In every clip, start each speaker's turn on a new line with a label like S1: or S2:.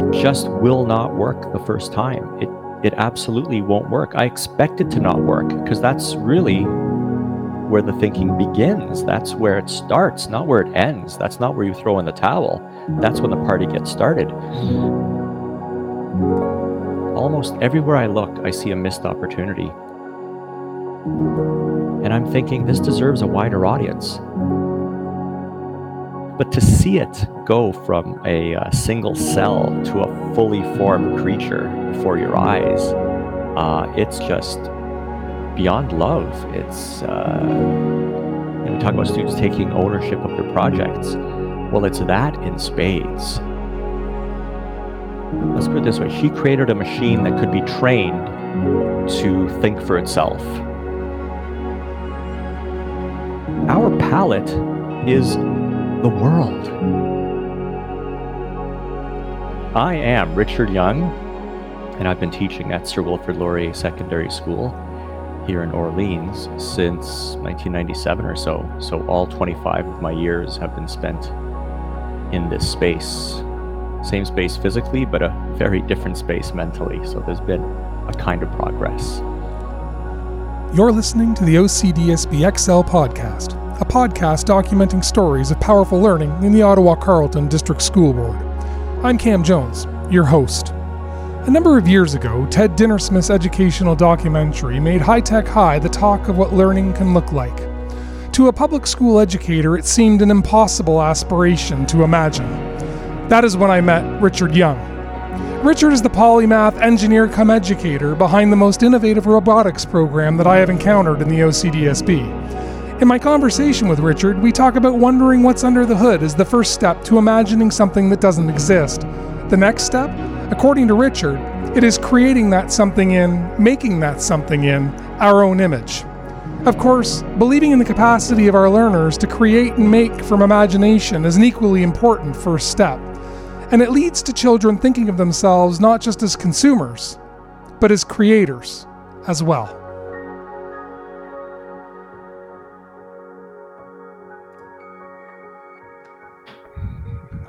S1: it just will not work the first time. It it absolutely won't work. I expect it to not work because that's really where the thinking begins. That's where it starts, not where it ends. That's not where you throw in the towel. That's when the party gets started. Almost everywhere I look, I see a missed opportunity. And I'm thinking this deserves a wider audience. But to see it go from a, a single cell to a fully formed creature before your eyes, uh, it's just beyond love. It's, uh, we talk about students taking ownership of their projects. Well, it's that in spades. Let's put it this way she created a machine that could be trained to think for itself. Our palate is the world. I am Richard Young, and I've been teaching at Sir Wilfrid Laurier Secondary School here in Orleans since 1997 or so. So, all 25 of my years have been spent in this space. Same space physically, but a very different space mentally. So, there's been a kind of progress.
S2: You're listening to the OCDSB XL podcast a podcast documenting stories of powerful learning in the Ottawa Carleton District School Board. I'm Cam Jones, your host. A number of years ago, Ted Dintersmith's educational documentary made High Tech High the talk of what learning can look like. To a public school educator, it seemed an impossible aspiration to imagine. That is when I met Richard Young. Richard is the polymath engineer come educator behind the most innovative robotics program that I have encountered in the OCDSB. In my conversation with Richard, we talk about wondering what's under the hood as the first step to imagining something that doesn't exist. The next step, according to Richard, it is creating that something in, making that something in, our own image. Of course, believing in the capacity of our learners to create and make from imagination is an equally important first step. And it leads to children thinking of themselves not just as consumers, but as creators as well.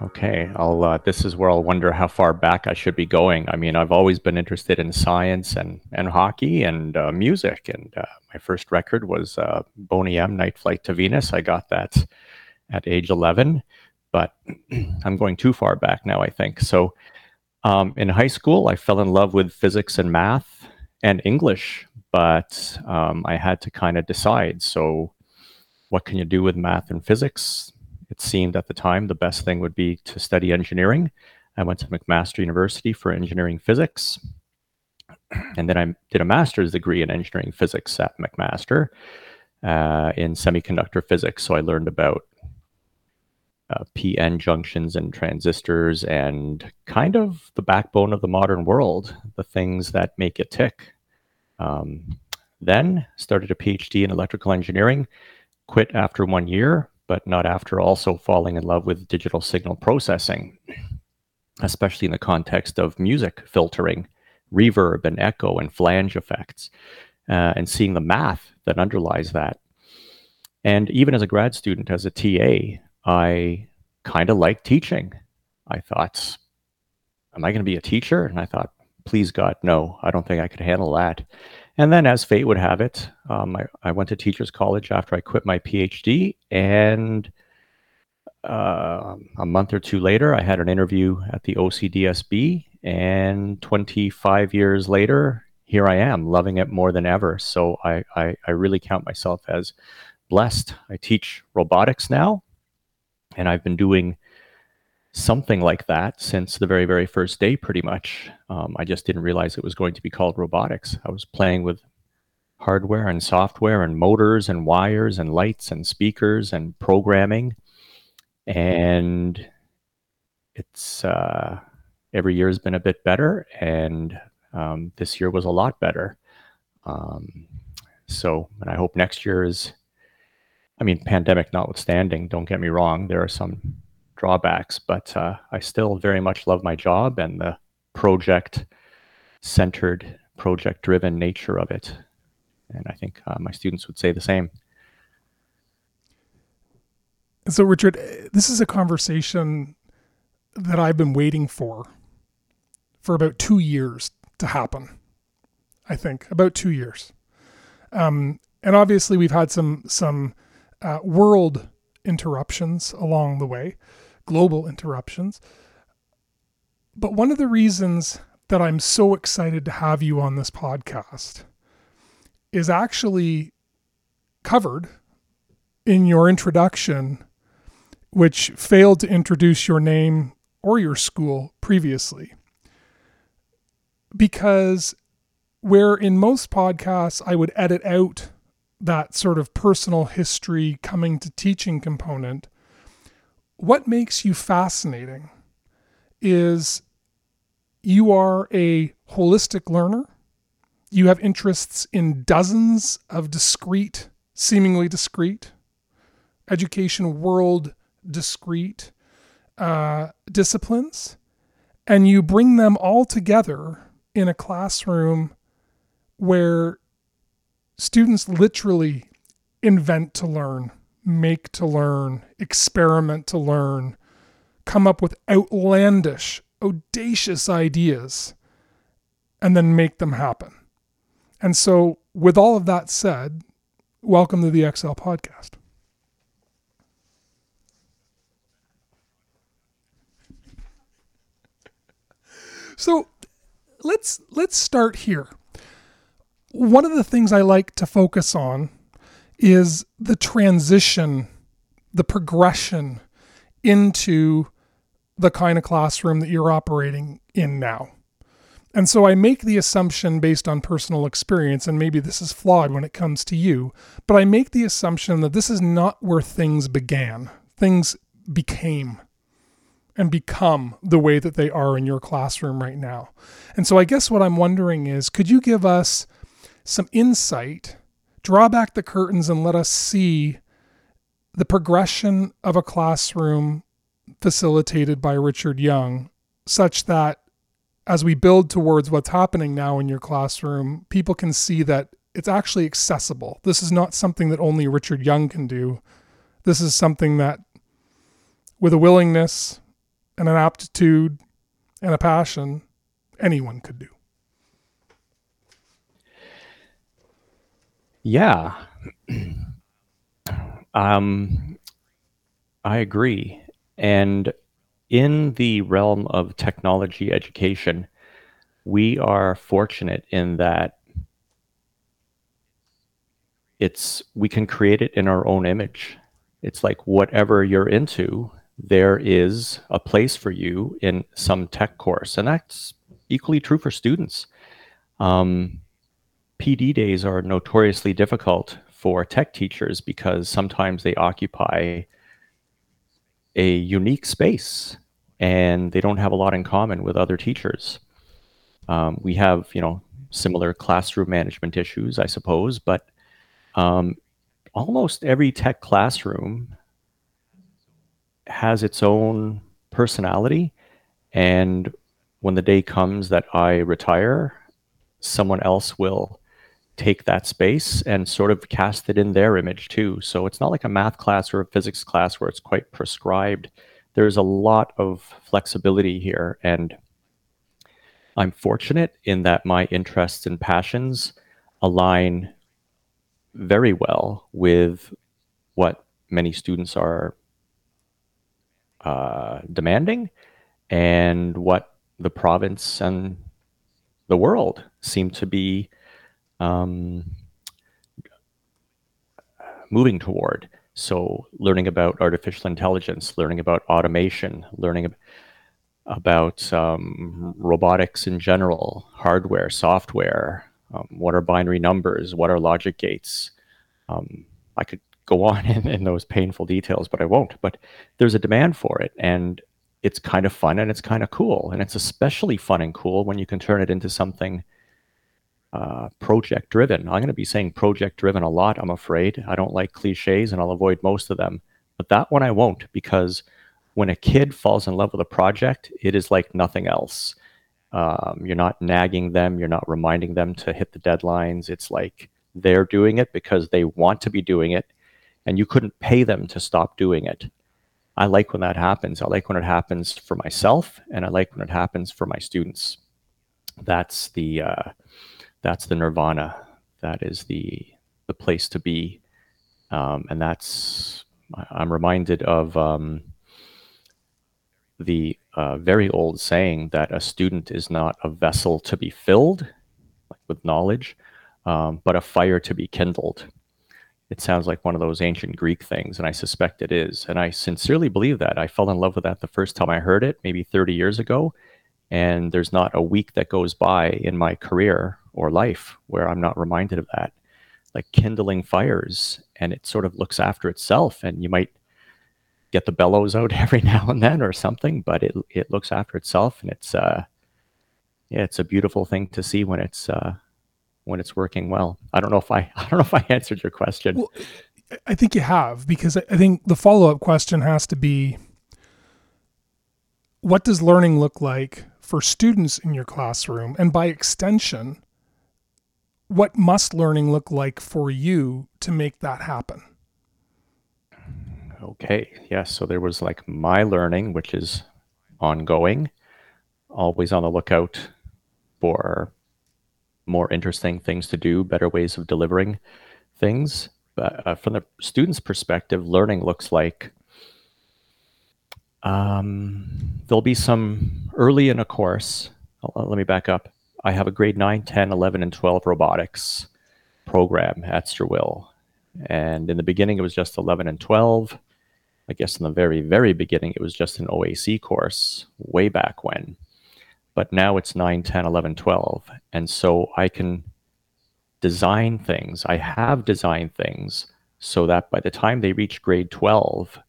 S1: Okay, I'll. Uh, this is where I'll wonder how far back I should be going. I mean, I've always been interested in science and and hockey and uh, music. And uh, my first record was uh, Boney M. Night Flight to Venus. I got that at age eleven, but I'm going too far back now. I think so. Um, in high school, I fell in love with physics and math and English, but um, I had to kind of decide. So, what can you do with math and physics? It seemed at the time the best thing would be to study engineering. I went to McMaster University for engineering physics. And then I did a master's degree in engineering physics at McMaster uh, in semiconductor physics. So I learned about uh, PN junctions and transistors and kind of the backbone of the modern world, the things that make it tick. Um, then started a PhD in electrical engineering, quit after one year, but not after also falling in love with digital signal processing, especially in the context of music filtering, reverb and echo and flange effects, uh, and seeing the math that underlies that. And even as a grad student, as a TA, I kind of liked teaching. I thought, am I going to be a teacher? And I thought, please God, no, I don't think I could handle that. And then, as fate would have it, um, I, I, went to Teachers College after I quit my PhD. And uh, a month or two later, I had an interview at the OCDSB. And 25 years later, here I am, loving it more than ever. So I, I, I really count myself as blessed. I teach robotics now, and I've been doing something like that since the very, very first day, pretty much. Um, I just didn't realize it was going to be called robotics. I was playing with hardware and software and motors and wires and lights and speakers and programming. And it's uh, every year has been a bit better. And um, this year was a lot better. Um, so, and I hope next year is, I mean, pandemic notwithstanding, don't get me wrong, there are some drawbacks, but uh, I still very much love my job and the project centered, project driven nature of it. And I think uh, my students would say the same.
S2: So, Richard, this is a conversation that I've been waiting for for about two years to happen. I think about two years. Um, and obviously, we've had some some uh, world interruptions along the way, global interruptions. But one of the reasons that I'm so excited to have you on this podcast is actually covered in your introduction, which failed to introduce your name or your school previously. Because where in most podcasts I would edit out that sort of personal history coming to teaching component, what makes you fascinating is you are a holistic learner. You have interests in dozens of discrete, seemingly discrete, education world discrete uh, disciplines, and you bring them all together in a classroom where students literally invent to learn, make to learn, experiment to learn, come up with outlandish, audacious ideas, and then make them happen. And so, with all of that said, welcome to the XL podcast. So let's let's start here one of the things I like to focus on is the transition, the progression into the kind of classroom that you're operating in now. And so I make the assumption based on personal experience, and maybe this is flawed when it comes to you, but I make the assumption that this is not where things began. Things became and become the way that they are in your classroom right now. And so I guess what I'm wondering is could you give us some insight, draw back the curtains and let us see the progression of a classroom facilitated by Richard Young, such that as we build towards what's happening now in your classroom, people can see that it's actually accessible. This is not something that only Richard Young can do. This is something that, with a willingness and an aptitude and a passion, anyone could do.
S1: Yeah. um, I agree. And in the realm of technology education, we are fortunate in that it's we can create it in our own image. It's like whatever you're into, there is a place for you in some tech course, and that's equally true for students. Um, PD days are notoriously difficult for tech teachers because sometimes they occupy a unique space and they don't have a lot in common with other teachers. Um, we have, you know, similar classroom management issues, I suppose, but um, almost every tech classroom has its own personality. And when the day comes that I retire, someone else will take that space and sort of cast it in their image too. So it's not like a math class or a physics class where it's quite prescribed. There's a lot of flexibility here. And I'm fortunate in that my interests and passions align very well with what many students are uh, demanding and what the province and the world seem to be um, moving toward. So, learning about artificial intelligence, learning about automation, learning ab- about um, robotics in general, hardware, software, um, what are binary numbers, what are logic gates. Um, I could go on in, in those painful details, but I won't. But there's a demand for it, and it's kind of fun and it's kind of cool. And it's especially fun and cool when you can turn it into something uh, project driven. I'm going to be saying project driven a lot, I'm afraid. I don't like cliches and I'll avoid most of them. But that one I won't because when a kid falls in love with a project, it is like nothing else. Um, you're not nagging them, you're not reminding them to hit the deadlines. It's like they're doing it because they want to be doing it, and you couldn't pay them to stop doing it. I like when that happens. I like when it happens for myself, and I like when it happens for my students that's the uh, that's the nirvana. That is the the place to be, um, and that's I'm reminded of um, the uh, very old saying that a student is not a vessel to be filled like with knowledge, um, but a fire to be kindled. It sounds like one of those ancient Greek things, and I suspect it is. And I sincerely believe that. I fell in love with that the first time I heard it, maybe 30 years ago. And there's not a week that goes by in my career or life where I'm not reminded of that. Like kindling fires, and it sort of looks after itself. And you might get the bellows out every now and then or something, but it it looks after itself, and it's uh, yeah, it's a beautiful thing to see when it's uh, when it's working well. I don't know if I I don't know if I answered your question. Well,
S2: I think you have because I think the follow up question has to be, what does learning look like for students in your classroom, and by extension, what must learning look like for you to make that happen?
S1: Okay. Yes. So there was like my learning, which is ongoing, always on the lookout for more interesting things to do, better ways of delivering things. But uh, from the student's perspective, learning looks like um, there'll be some early in a course. Uh, let me back up. I have a grade 9, 10, 11, and 12 robotics program at Sturwill. And in the beginning, it was just 11 and 12. I guess in the very, very beginning, it was just an OAC course way back when. But now it's 9, 10, 11, 12. And so I can design things. I have designed things so that by the time they reach grade 12,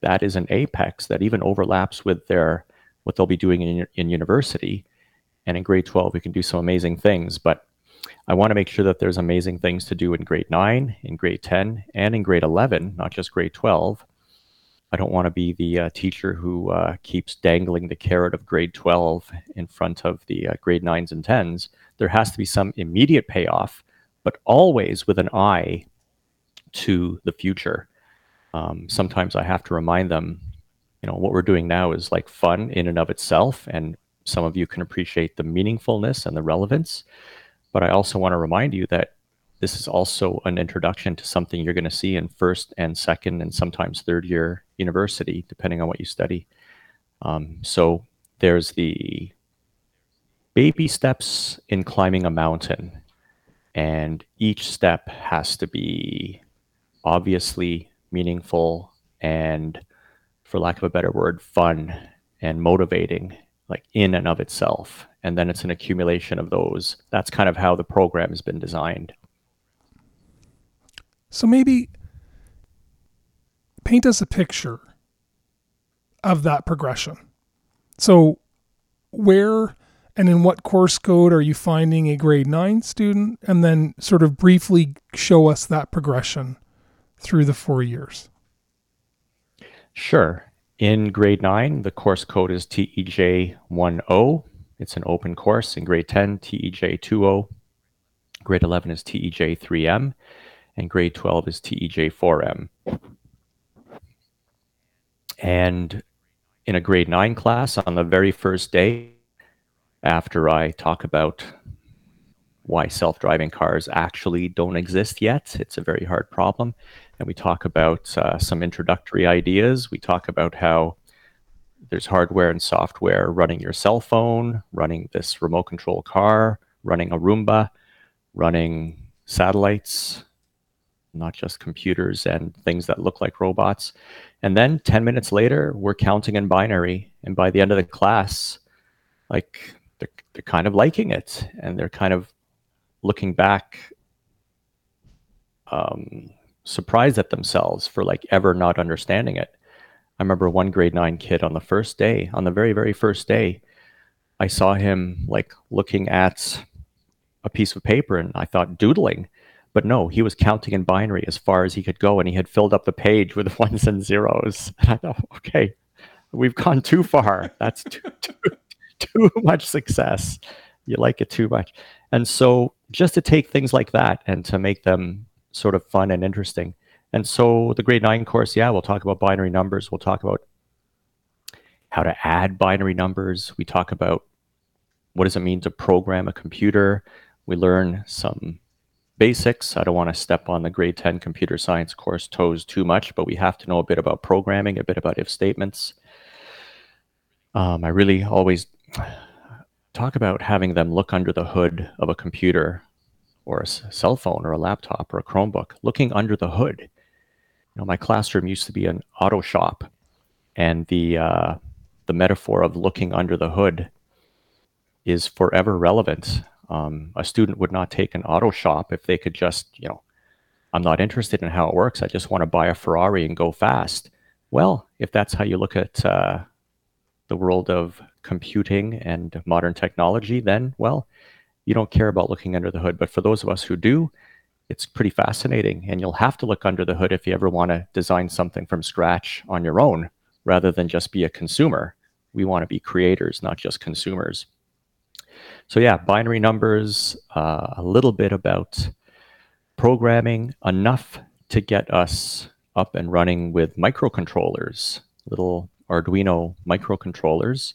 S1: that is an apex that even overlaps with their what they'll be doing in, in university. And in grade 12, we can do some amazing things. But I want to make sure that there's amazing things to do in grade 9, in grade 10, and in grade 11, not just grade 12. I don't want to be the uh, teacher who uh, keeps dangling the carrot of grade 12 in front of the uh, grade 9s and 10s. There has to be some immediate payoff, but always with an eye to the future. Um, sometimes I have to remind them, you know, what we're doing now is like fun in and of itself, and some of you can appreciate the meaningfulness and the relevance. But I also want to remind you that this is also an introduction to something you're going to see in first and second and sometimes third year university, depending on what you study. Um, so there's the baby steps in climbing a mountain, and each step has to be obviously meaningful and, for lack of a better word, fun and motivating, like in and of itself. And then it's an accumulation of those. That's kind of how the program has been designed.
S2: So maybe paint us a picture of that progression. So, where and in what course code are you finding a grade 9 student? And then, sort of briefly show us that progression through the four years.
S1: Sure. In grade 9, the course code is TEJ1O. It's an open course. In grade 10, TEJ2O. Grade 11 is TEJ3M and grade 12 is TEJ4M. And in a grade 9 class on the very first day, after I talk about why self driving cars actually don't exist yet, it's a very hard problem. And we talk about uh, some introductory ideas. We talk about how there's hardware and software running your cell phone, running this remote control car, running a Roomba, running satellites, not just computers and things that look like robots. And then 10 minutes later, we're counting in binary. And by the end of the class, like they're, they're kind of liking it and they're kind of looking back um, surprised at themselves for like ever not understanding it. I remember one grade nine kid on the first day, on the very, very first day, I saw him like looking at a piece of paper and I thought doodling but no, he was counting in binary as far as he could go, and he had filled up the page with ones and zeros. And I thought, okay, we've gone too far. That's too, too, too much success. You like it too much. And so just to take things like that and to make them sort of fun and interesting. And so the grade nine course, yeah, we'll talk about binary numbers. We'll talk about how to add binary numbers. We talk about what does it mean to program a computer? We learn some basics. I don't want to step on the grade 10 computer science course toes too much, but we have to know a bit about programming, a bit about if statements. Um, I really always talk about having them look under the hood of a computer or a cell phone or a laptop or a Chromebook, looking under the hood. You know, my classroom used to be an auto shop, and the uh, the metaphor of looking under the hood is forever relevant. Um, a student would not take an auto shop if they could just, you know, I'm not interested in how it works. I just want to buy a Ferrari and go fast. Well, if that's how you look at uh, the world of computing and modern technology, then, well, you don't care about looking under the hood. But for those of us who do, it's pretty fascinating. And you'll have to look under the hood if you ever want to design something from scratch on your own rather than just be a consumer. We want to be creators, not just consumers. So, yeah, binary numbers, uh, a little bit about programming, enough to get us up and running with microcontrollers, little Arduino microcontrollers,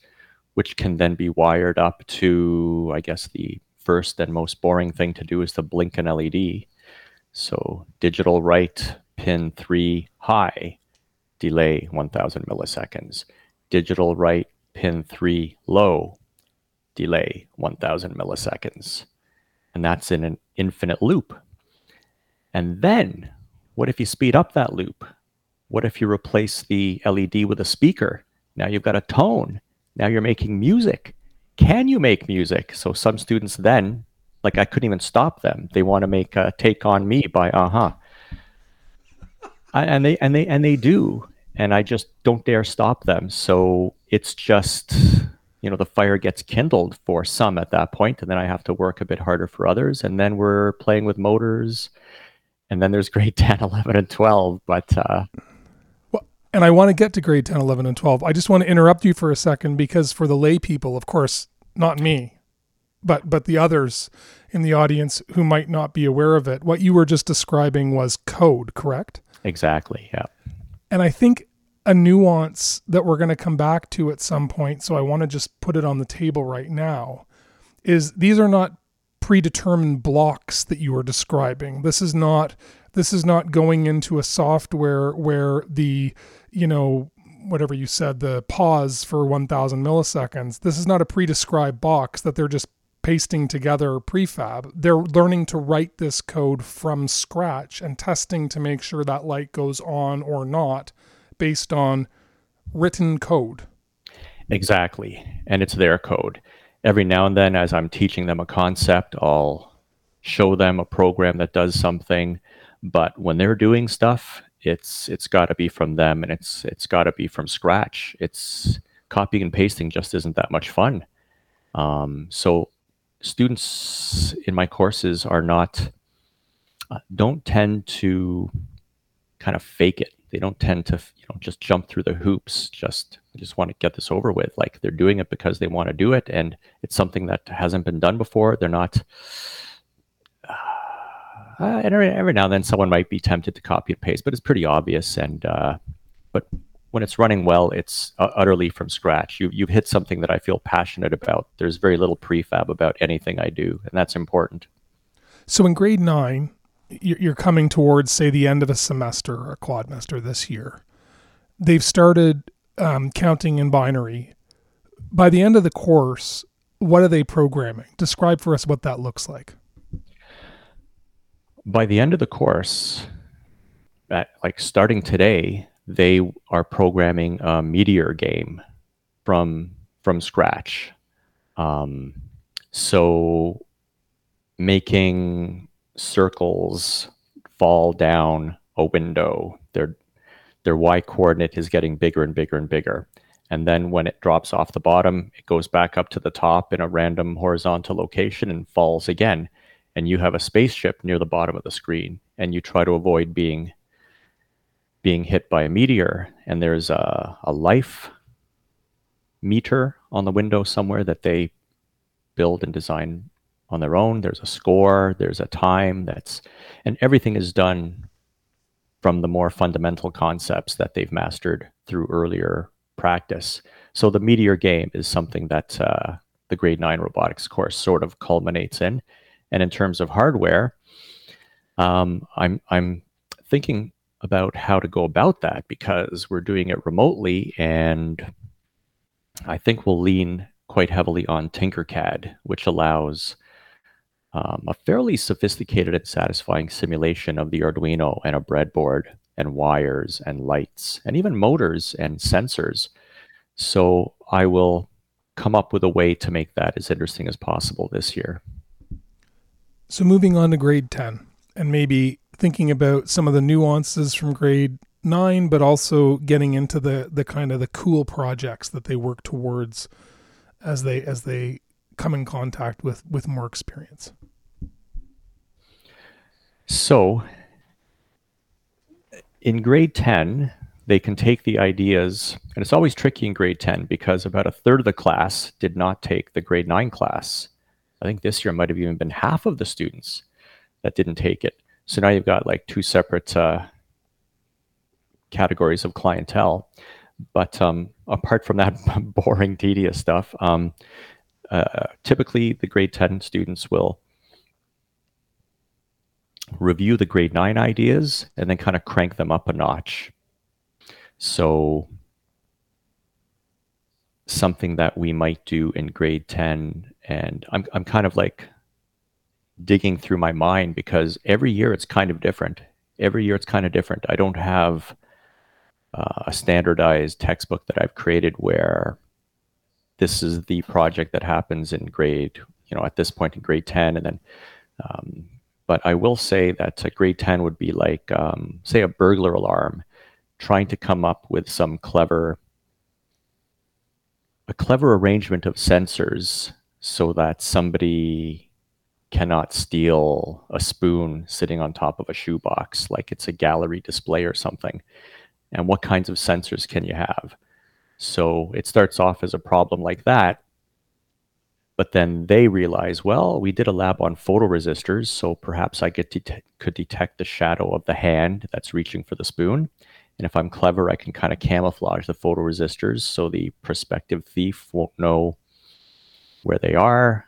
S1: which can then be wired up to, I guess, the first and most boring thing to do is to blink an LED. So digital write pin 3 high, delay 1000 milliseconds. Digital write pin 3 low, delay 1000 milliseconds. And that's in an infinite loop. And then, what if you speed up that loop? What if you replace the LED with a speaker? Now you've got a tone. Now you're making music. Can you make music? So some students then, like I couldn't even stop them. They want to make a "Take on Me" by a-ha, and they and they and they do, and I just don't dare stop them. So it's just you know the fire gets kindled for some at that point, and then I have to work a bit harder for others, and then we're playing with motors, and then there's grade 10, 11, and 12. But uh,
S2: and I want to get to grade 10, 11, and 12. I just want to interrupt you for a second because for the lay people, of course, not me, but but the others in the audience who might not be aware of it, what you were just describing was code, correct?
S1: Exactly. Yeah.
S2: And I think a nuance that we're going to come back to at some point, so I want to just put it on the table right now, is these are not predetermined blocks that you are describing. This is not this is not going into a software where the you know, whatever you said, the pause for 1000 milliseconds. This is not a pre-described box that they're just pasting together prefab. They're learning to write this code from scratch and testing to make sure that light goes on or not based on written code.
S1: Exactly. And it's their code. Every now and then, as I'm teaching them a concept, I'll show them a program that does something. But when they're doing stuff, it's it's got to be from them and it's it's got to be from scratch. It's copying and pasting just isn't that much fun. Um, so students in my courses are not uh, don't tend to kind of fake it. They don't tend to you know just jump through the hoops just just want to get this over with. Like they're doing it because they want to do it and it's something that hasn't been done before. They're not uh, and every, now and then someone might be tempted to copy and paste, but it's pretty obvious. And uh, but when it's running well, it's uh, utterly from scratch. You you've hit something that I feel passionate about. There's very little prefab about anything I do, and that's important.
S2: So in grade nine, you're coming towards say the end of a semester or a quadmester this year. They've started um, counting in binary. By the end of the course, what are they programming? Describe for us what that looks like
S1: by the end of the course, at, like starting today, they are programming a meteor game from from scratch. Um, so making circles fall down a window, their their y coordinate is getting bigger and bigger and bigger. And then when it drops off the bottom, it goes back up to the top in a random horizontal location and falls again and you have a spaceship near the bottom of the screen and you try to avoid being being hit by a meteor and there's a, a life meter on the window somewhere that they build and design on their own there's a score there's a time that's and everything is done from the more fundamental concepts that they've mastered through earlier practice so the meteor game is something that uh, the grade nine robotics course sort of culminates in. And in terms of hardware, um, I'm I'm thinking about how to go about that because we're doing it remotely, and I think we'll lean quite heavily on Tinkercad, which allows um, a fairly sophisticated and satisfying simulation of the Arduino and a breadboard and wires and lights and even motors and sensors. So I will come up with a way to make that as interesting as possible this year.
S2: So moving on to grade 10 and maybe thinking about some of the nuances from grade 9 but also getting into the the kind of the cool projects that they work towards as they as they come in contact with with more experience.
S1: So in grade 10, they can take the ideas, and it's always tricky in grade 10 because about a third of the class did not take the grade 9 class. I think this year might have even been half of the students that didn't take it. So now you've got like two separate uh, categories of clientele. But um, apart from that boring, tedious stuff, um, uh, typically the grade 10 students will review the grade nine ideas and then kind of crank them up a notch. So something that we might do in grade 10 and I'm I'm kind of like digging through my mind because every year it's kind of different. Every year it's kind of different. I don't have uh, a standardized textbook that I've created where this is the project that happens in grade, you know, at this point in grade 10 and then um, but I will say that a grade 10 would be like, um, say, a burglar alarm, trying to come up with some clever, a clever arrangement of sensors so that somebody cannot steal a spoon sitting on top of a shoebox like it's a gallery display or something. And what kinds of sensors can you have? So it starts off as a problem like that, but then they realize, well, we did a lab on photoresistors, so perhaps I det- could detect the shadow of the hand that's reaching for the spoon. And if I'm clever, I can kind of camouflage the photoresistors so the prospective thief won't know where they are.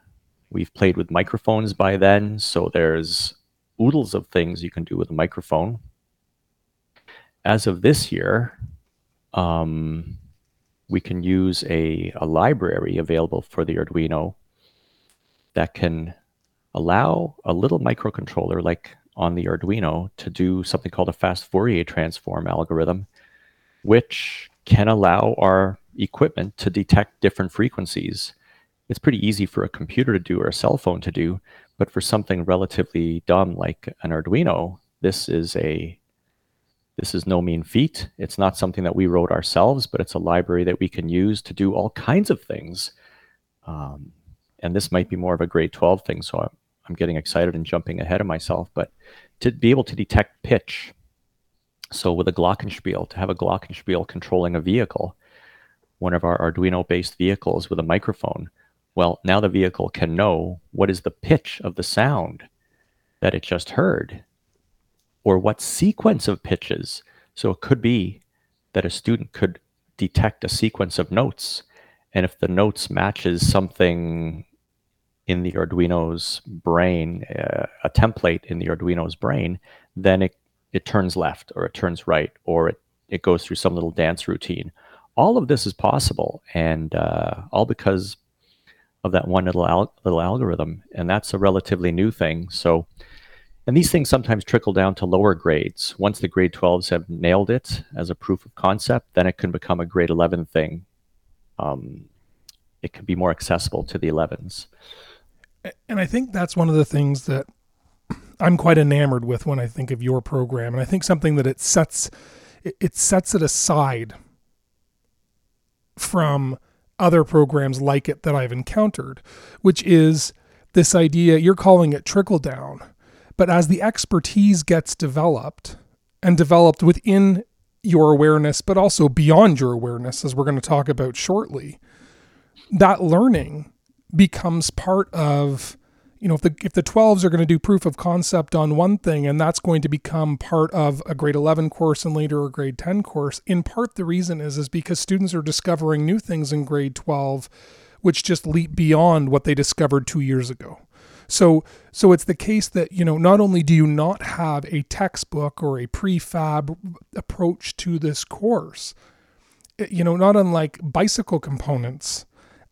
S1: We've played with microphones by then, so there's oodles of things you can do with a microphone. As of this year, um, we can use a, a library available for the Arduino that can allow a little microcontroller like on the Arduino to do something called a fast Fourier transform algorithm, which can allow our equipment to detect different frequencies. It's pretty easy for a computer to do or a cell phone to do, but for something relatively dumb like an Arduino, this is a this is no mean feat. It's not something that we wrote ourselves, but it's a library that we can use to do all kinds of things. Um, and this might be more of a grade 12 thing, so I'm, getting excited and jumping ahead of myself. But to be able to detect pitch, so with a Glockenspiel, to have a Glockenspiel controlling a vehicle, one of our Arduino based vehicles with a microphone, well, now the vehicle can know what is the pitch of the sound that it just heard or what sequence of pitches. So it could be that a student could detect a sequence of notes. And if the notes matches something in the Arduino's brain, uh, a template in the Arduino's brain, then it, it turns left or it turns right or it, it goes through some little dance routine. All of this is possible and uh, all because of that one little, al- little algorithm. And that's a relatively new thing. So and these things sometimes trickle down to lower grades. Once the grade 12s have nailed it as a proof of concept, then it can become a grade 11 thing. Um, it can be more accessible to the 11s.
S2: And I think that's one of the things that I'm quite enamored with when I think of your program. And I think something that it sets it sets it aside from other programs like it that I've encountered, which is this idea you're calling it trickle down but as the expertise gets developed and developed within your awareness, but also beyond your awareness, as we're going to talk about shortly, that learning becomes part of you know if the if the 12s are going to do proof of concept on one thing and that's going to become part of a grade 11 course and later a grade 10 course in part the reason is is because students are discovering new things in grade 12 which just leap beyond what they discovered two years ago. So, so it's the case that you know not only do you not have a textbook or a prefab approach to this course, eh, you know, not unlike bicycle components,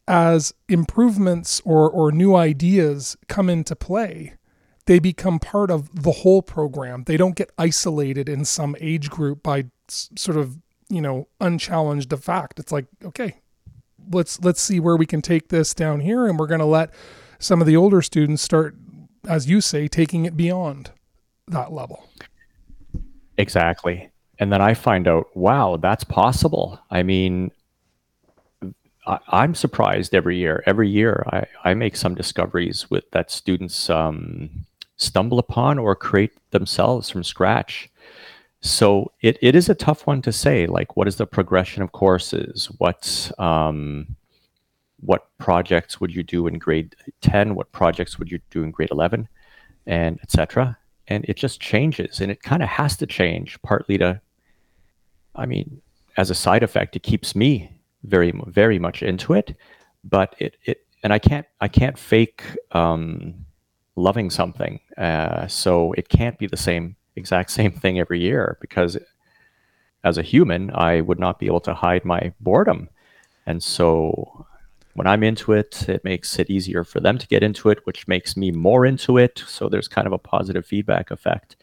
S2: as improvements or or new ideas come into play, they become part of the whole program. They don't get isolated in some age group by sort of you know unchallenged the fact. It's like okay, let's let's see where we can take this down here, and we're going to let some of the older students start, as you say, taking it beyond that level.
S1: Exactly. And then I find out, wow, that's possible. I mean, I, am surprised every year. Every year, I, I make some discoveries with that students um, stumble upon or create themselves from scratch. So it, it is a tough one to say. Like, what is the progression of courses? What um, what projects would you do in grade 10 what projects would you do in grade 11 and etc and it just changes and it kind of has to change partly to i mean as a side effect it keeps me very very much into it but it it and i can't i can't fake um, loving something uh, so it can't be the same exact same thing every year because as a human i would not be able to hide my boredom and so when I'm into it, it makes it easier for them to get into it, which makes me more into it. So there's kind of a positive feedback effect,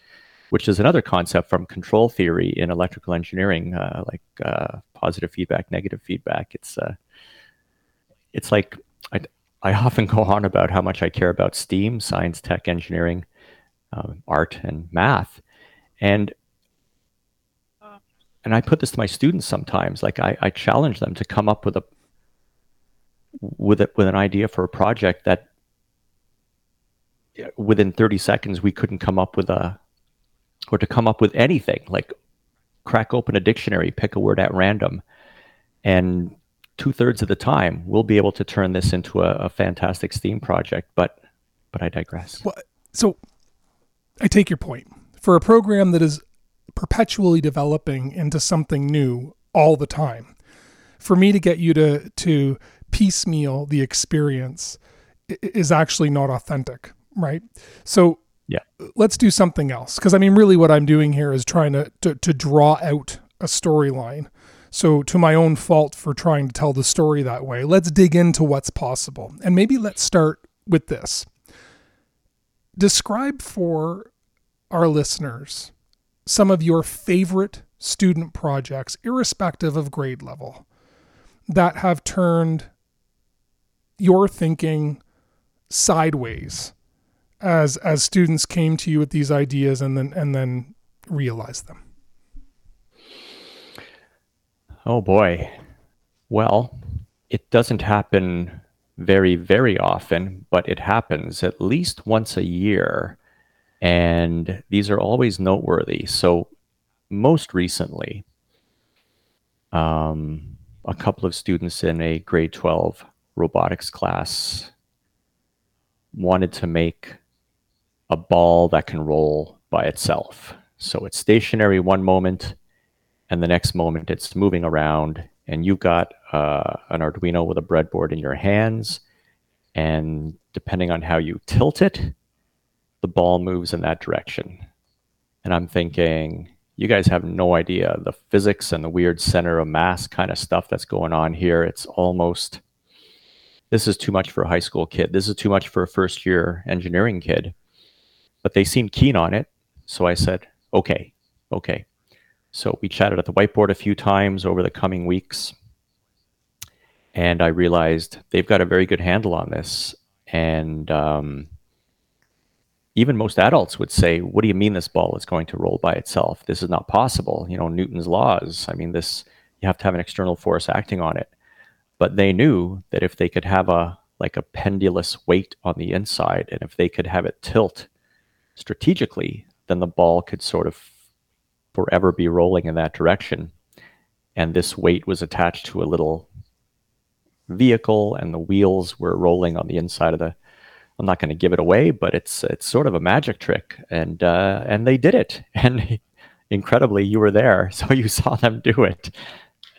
S1: which is another concept from control theory in electrical engineering, uh, like uh, positive feedback, negative feedback. It's uh, it's like I, I often go on about how much I care about STEAM, science, tech, engineering, um, art, and math, and and I put this to my students sometimes. Like I, I challenge them to come up with a with it with an idea for a project that within 30 seconds we couldn't come up with a or to come up with anything like crack open a dictionary pick a word at random and two-thirds of the time we'll be able to turn this into a, a fantastic steam project but but i digress
S2: well, so i take your point for a program that is perpetually developing into something new all the time for me to get you to to piecemeal the experience is actually not authentic, right? So
S1: yeah,
S2: let's do something else because I mean, really, what I'm doing here is trying to to, to draw out a storyline. So, to my own fault for trying to tell the story that way, let's dig into what's possible. And maybe let's start with this. Describe for our listeners some of your favorite student projects, irrespective of grade level, that have turned your thinking sideways as as students came to you with these ideas and then and then realized them?
S1: Oh boy. Well, it doesn't happen very very often, but it happens at least once a year and these are always noteworthy. So most recently um, a couple of students in a grade 12 robotics class wanted to make a ball that can roll by itself. So it's stationary one moment, and the next moment it's moving around, and you've got uh, an Arduino with a breadboard in your hands, and depending on how you tilt it, the ball moves in that direction. And I'm thinking, you guys have no idea the physics and the weird center of mass kind of stuff that's going on here. It's almost this is too much for a high school kid. This is too much for a first year engineering kid. But they seemed keen on it. So I said, okay, okay. So we chatted at the whiteboard a few times over the coming weeks. And I realized they've got a very good handle on this. And um, even most adults would say, what do you mean this ball is going to roll by itself? This is not possible. You know, Newton's laws. I mean, this, you have to have an external force acting on it. But they knew that if they could have a like a pendulous weight on the inside, and if they could have it tilt strategically, then the ball could sort of forever be rolling in that direction. And this weight was attached to a little vehicle, and the wheels were rolling on the inside of the. I'm not going to give it away, but it's it's sort of a magic trick, and uh, and they did it, and incredibly, you were there, so you saw them do it.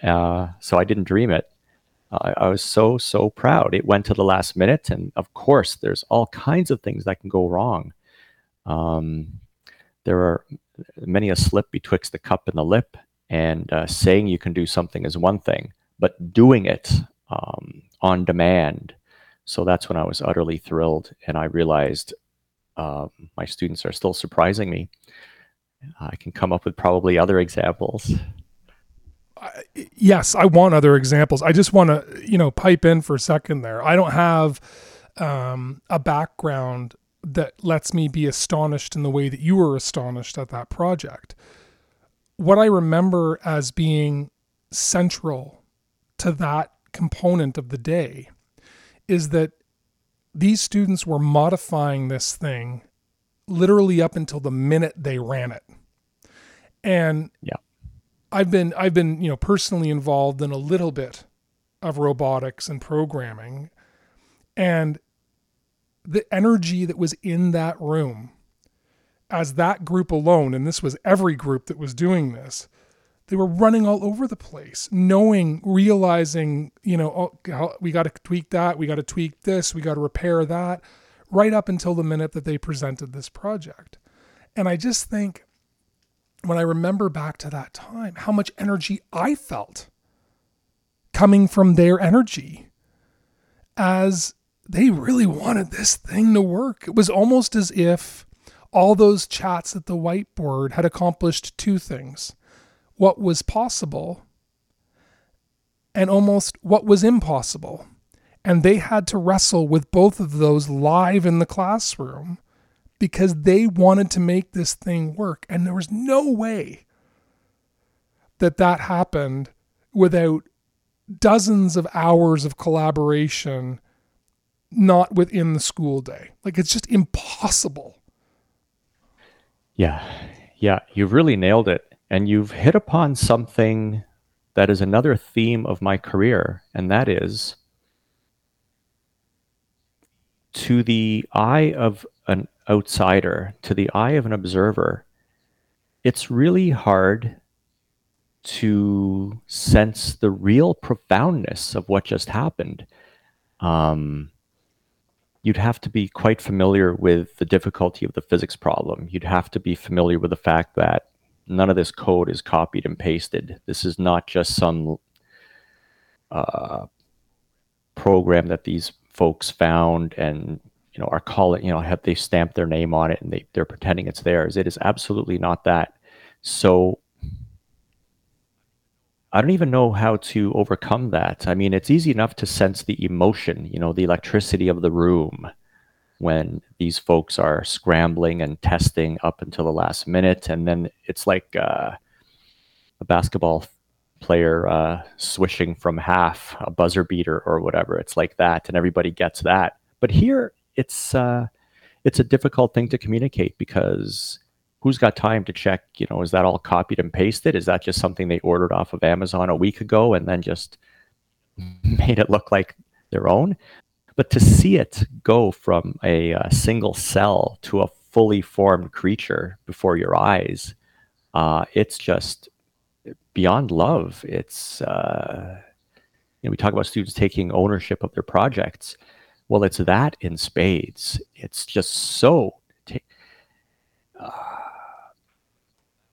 S1: Uh, so I didn't dream it. I, I was so so proud. It went to the last minute, and of course, there's all kinds of things that can go wrong. Um, there are many a slip betwixt the cup and the lip, and uh, saying you can do something is one thing, but doing it um, on demand. So that's when I was utterly thrilled, and I realized uh, my students are still surprising me. I can come up with probably other examples.
S2: yes, I want other examples. I just want to, you know, pipe in for a second there. I don't have um, a background that lets me be astonished in the way that you were astonished at that project. What I remember as being central to that component of the day is that these students were modifying this thing literally up until the minute they ran it. And
S1: yeah.
S2: I've been I've been, you know, personally involved in a little bit of robotics and programming and the energy that was in that room as that group alone and this was every group that was doing this they were running all over the place knowing realizing you know oh, we got to tweak that we got to tweak this we got to repair that right up until the minute that they presented this project. And i just think when i remember back to that time how much energy i felt coming from their energy as they really wanted this thing to work it was almost as if all those chats at the whiteboard had accomplished two things what was possible and almost what was impossible. And they had to wrestle with both of those live in the classroom because they wanted to make this thing work. And there was no way that that happened without dozens of hours of collaboration not within the school day. Like it's just impossible.
S1: Yeah. Yeah. You've really nailed it. And you've hit upon something that is another theme of my career, and that is to the eye of an outsider, to the eye of an observer, it's really hard to sense the real profoundness of what just happened. Um, you'd have to be quite familiar with the difficulty of the physics problem. You'd have to be familiar with the fact that none of this code is copied and pasted. This is not just some uh, program that these folks found and you know are calling you know have they stamped their name on it and they, they're pretending it's theirs it is absolutely not that so i don't even know how to overcome that i mean it's easy enough to sense the emotion you know the electricity of the room when these folks are scrambling and testing up until the last minute. And then it's like uh, a basketball player uh, swishing from half, a buzzer beater or whatever. It's like that, and everybody gets that. But here, it's uh, it's a difficult thing to communicate because who's got time to check? You know, is that all copied and pasted? Is that just something they ordered off of Amazon a week ago and then just made it look like their own? But to see it go from a, a single cell to a fully formed creature before your eyes, uh, it's just beyond love. It's uh, you know, we talk about students taking ownership of their projects. Well, it's that in spades. It's just so. T- uh,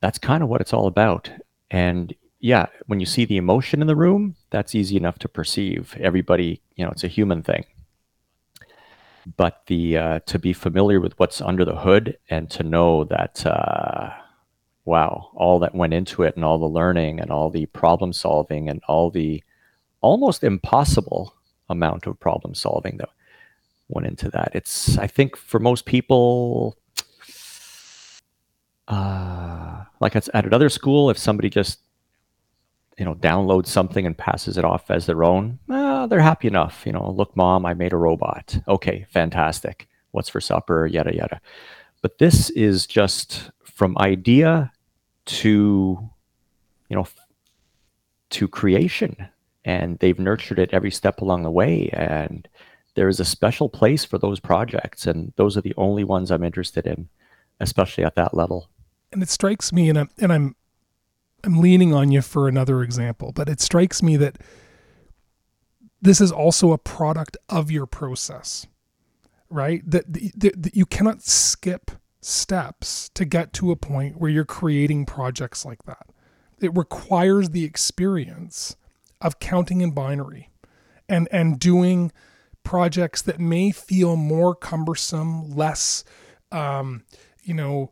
S1: that's kind of what it's all about. And yeah, when you see the emotion in the room, that's easy enough to perceive. Everybody, you know, it's a human thing but the uh, to be familiar with what's under the hood and to know that uh, wow all that went into it and all the learning and all the problem solving and all the almost impossible amount of problem solving that went into that it's i think for most people uh, like at another school if somebody just you know downloads something and passes it off as their own uh, they're happy enough you know look mom i made a robot. Okay fantastic. What's for supper? Yada yada. But this is just from idea to you know to creation and they've nurtured it every step along the way and there is a special place for those projects and those are the only ones i'm interested in especially at that level
S2: and it strikes me and i'm and i'm I'm leaning on you for another example, but it strikes me that this is also a product of your process, right? That, that, that you cannot skip steps to get to a point where you're creating projects like that. It requires the experience of counting in binary and and doing projects that may feel more cumbersome, less, um, you know,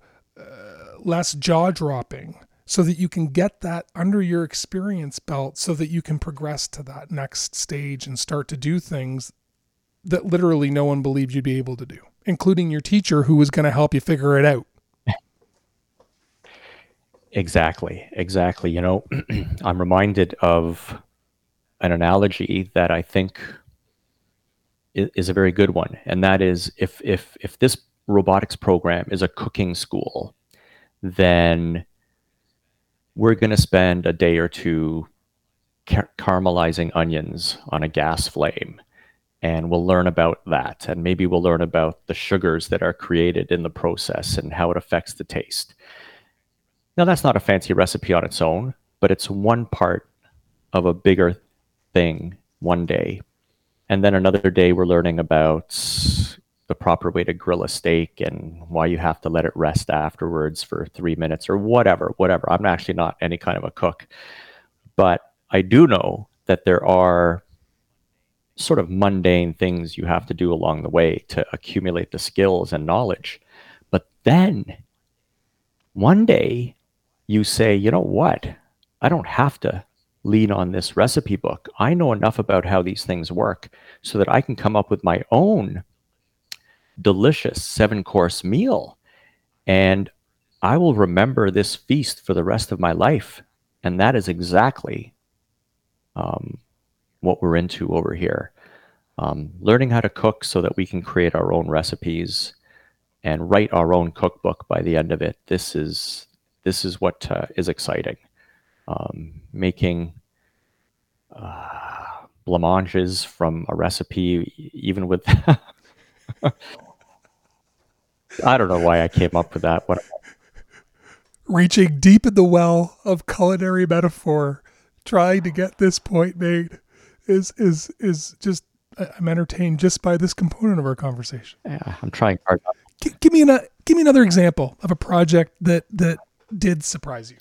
S2: less jaw dropping, so that you can get that under your experience belt, so that you can progress to that next stage and start to do things that literally no one believed you'd be able to do including your teacher who was going to help you figure it out.
S1: Exactly, exactly. You know, I'm reminded of an analogy that I think is a very good one, and that is if if if this robotics program is a cooking school, then we're going to spend a day or two car- caramelizing onions on a gas flame and we'll learn about that and maybe we'll learn about the sugars that are created in the process and how it affects the taste. Now that's not a fancy recipe on its own but it's one part of a bigger thing one day. And then another day we're learning about the proper way to grill a steak and why you have to let it rest afterwards for three minutes or whatever whatever i'm actually not any kind of a cook but i do know that there are sort of mundane things you have to do along the way to accumulate the skills and knowledge. But then one day you say, you know what? I don't have to lean on this recipe book. I know enough about how these things work so that I can come up with my own delicious seven course meal. And I will remember this feast for the rest of my life. And that is exactly um, what we're into over here. Um, learning how to cook so that we can create our own recipes and write our own cookbook by the end of it. This is this is what uh, is exciting. Um, making uh, blancmanges from a recipe, even with I don't know why I came up with that. What
S2: reaching deep in the well of culinary metaphor, trying to get this point made is is is just I'm entertained just by this component of our conversation.
S1: Yeah, I'm trying hard.
S2: G- give me an, give me another example of a project that that did surprise you.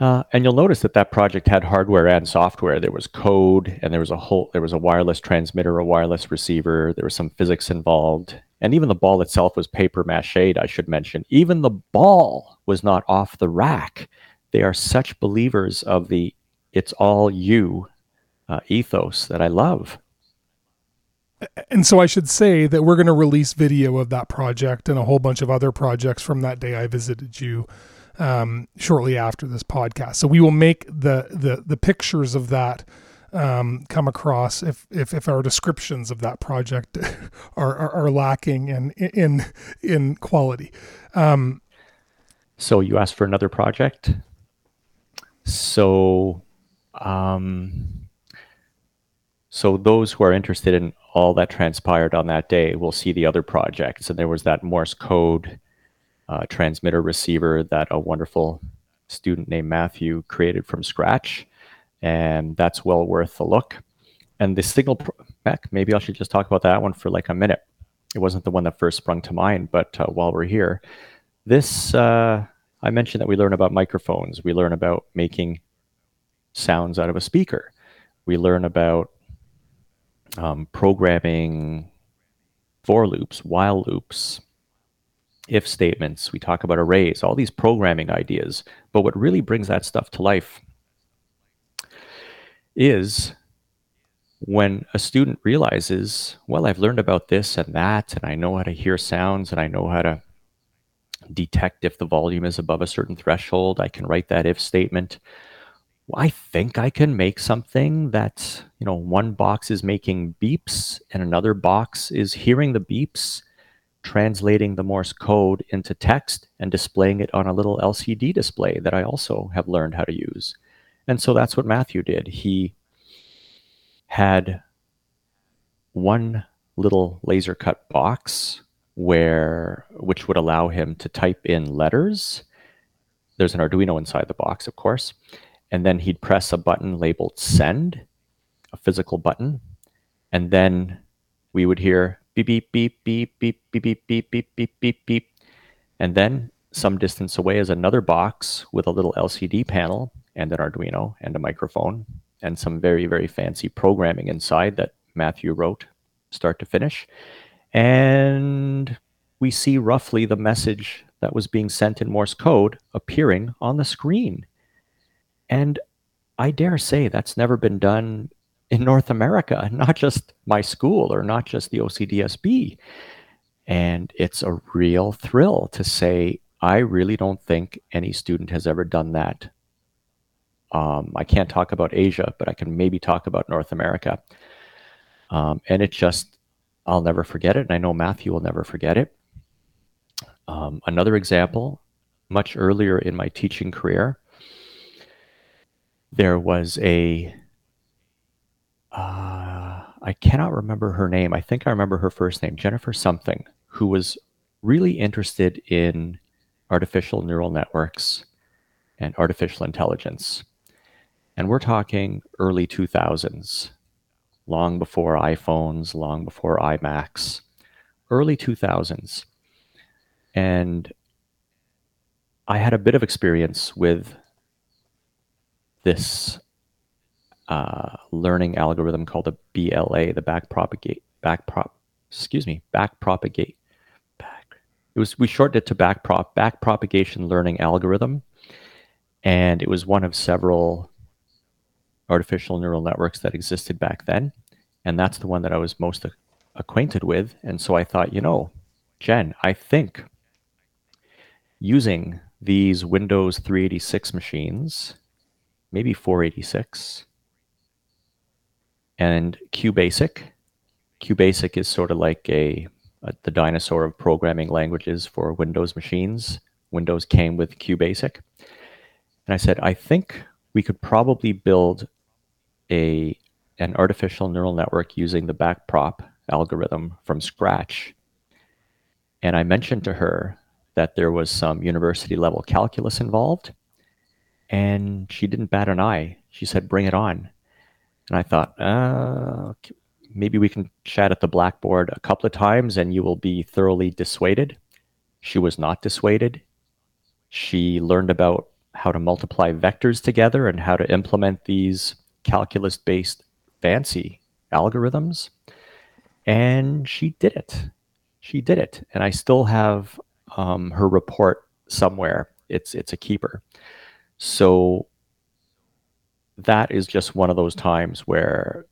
S1: Uh, and you'll notice that that project had hardware and software. There was code, and there was a whole there was a wireless transmitter, a wireless receiver. There was some physics involved, and even the ball itself was paper mache. I should mention, even the ball was not off the rack. They are such believers of the "it's all you" uh, ethos that I love
S2: and so I should say that we're going to release video of that project and a whole bunch of other projects from that day I visited you um, shortly after this podcast. So we will make the the the pictures of that um, come across if, if if our descriptions of that project are are, are lacking in in in quality. Um,
S1: so you asked for another project. So. Um, so those who are interested in all that transpired on that day will see the other projects. And there was that Morse code uh, transmitter receiver that a wonderful student named Matthew created from scratch. And that's well worth a look. And the signal, Beck, maybe I should just talk about that one for like a minute. It wasn't the one that first sprung to mind, but uh, while we're here, this, uh, I mentioned that we learn about microphones. We learn about making sounds out of a speaker. We learn about um, programming for loops, while loops, if statements. We talk about arrays, all these programming ideas. But what really brings that stuff to life is when a student realizes, well, I've learned about this and that, and I know how to hear sounds, and I know how to detect if the volume is above a certain threshold. I can write that if statement. I think I can make something that, you know, one box is making beeps and another box is hearing the beeps, translating the Morse code into text and displaying it on a little LCD display that I also have learned how to use. And so that's what Matthew did. He had one little laser cut box where which would allow him to type in letters. There's an Arduino inside the box, of course and then he'd press a button labeled send, a physical button, And then we would hear beep, beep, beep, beep, beep, beep, beep, beep, beep, beep, beep, beep. And then some distance away is another box with a little LCD panel and an Arduino and a microphone and some very, very fancy programming inside that Matthew wrote start to finish. And we see roughly the message that was being sent in Morse code appearing on the screen. And I dare say that's never been done in North America, not just my school or not just the OCDSB. And it's a real thrill to say, I really don't think any student has ever done that. Um, I can't talk about Asia, but I can maybe talk about North America. Um, and it just, I'll never forget it. And I know Matthew will never forget it. Um, another example, much earlier in my teaching career, there was a uh, I cannot remember her name. I think I remember her first name, Jennifer something, who was really interested in artificial neural networks and artificial intelligence. And we're talking early 2000s, long before iPhones, long before iMacs, early 2000s. And I had a bit of experience with this uh, learning algorithm called the BLA, the back propagate, back prop, excuse me, back propagate, back. It was we shortened it to back prop, back propagation learning algorithm, and it was one of several artificial neural networks that existed back then, and that's the one that I was most acquainted with. And so I thought, you know, Jen, I think using these Windows 386 machines, maybe 486, and QBasic. QBasic is sort of like a, a, the dinosaur of programming languages for Windows machines. Windows came with QBasic. And I said, I think we could probably build a an artificial neural network using the backprop algorithm from scratch. And I mentioned to her that there was some university level calculus involved. And she didn't bat an eye. She said, bring it on. And I thought, uh, maybe we can chat at the blackboard a couple of times and you will be thoroughly dissuaded. She was not dissuaded. She learned about how to multiply vectors together and how to implement these calculus based fancy algorithms. And she did it. She did it. And I still have um, her report somewhere. It's it's a keeper. So that is just one of those times where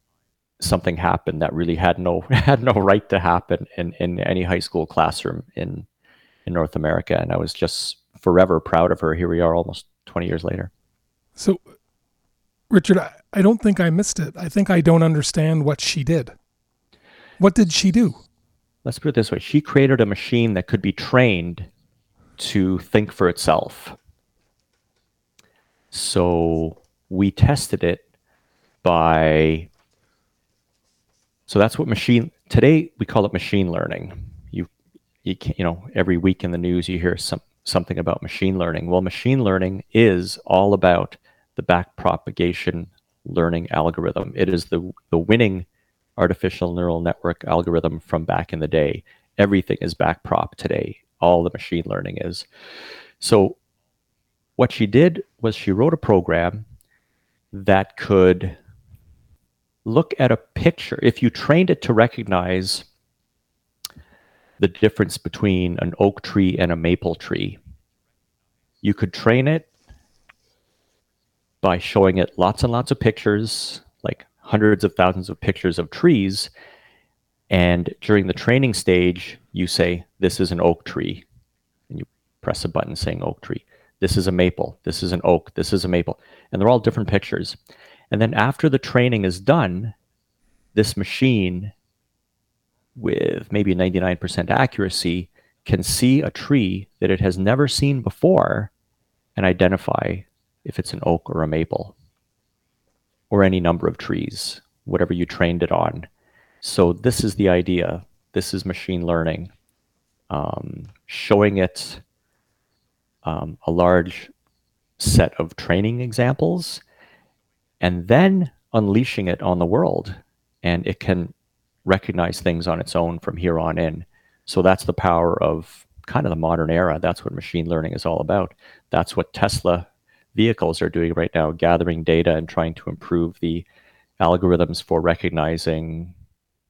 S1: something happened that really had no had no right to happen in, in any high school classroom in in North America. And I was just forever proud of her. Here we are almost 20 years later.
S2: So Richard, I, I don't think I missed it. I think I don't understand what she did. What did she do?
S1: let's put it this way she created a machine that could be trained to think for itself. So we tested it by so that's what machine today we call it machine learning. You you can, you know every week in the news you hear some something about machine learning. Well, machine learning is all about the back propagation learning algorithm. It is the the winning artificial neural network algorithm from back in the day. Everything is backprop today. All the machine learning is. So what she did was she wrote a program that could look at a picture. If you trained it to recognize the difference between an oak tree and a maple tree, you could train it by showing it lots and lots of pictures, like hundreds of thousands of pictures of trees. And during the training stage, you say, This is an oak tree. And you press a button saying oak tree. This is a maple. This is an oak. This is a maple. And they're all different pictures. And then after the training is done, this machine, with maybe 99% accuracy, can see a tree that it has never seen before and identify if it's an oak or a maple or any number of trees, whatever you trained it on. So this is the idea. This is machine learning, um, showing it um, a large set of training examples, and then unleashing it on the world. And it can recognize things on its own from here on in. So that's the power of kind of the modern era. That's what machine learning is all about. That's what Tesla vehicles are doing right now, gathering data and trying to improve the algorithms for recognizing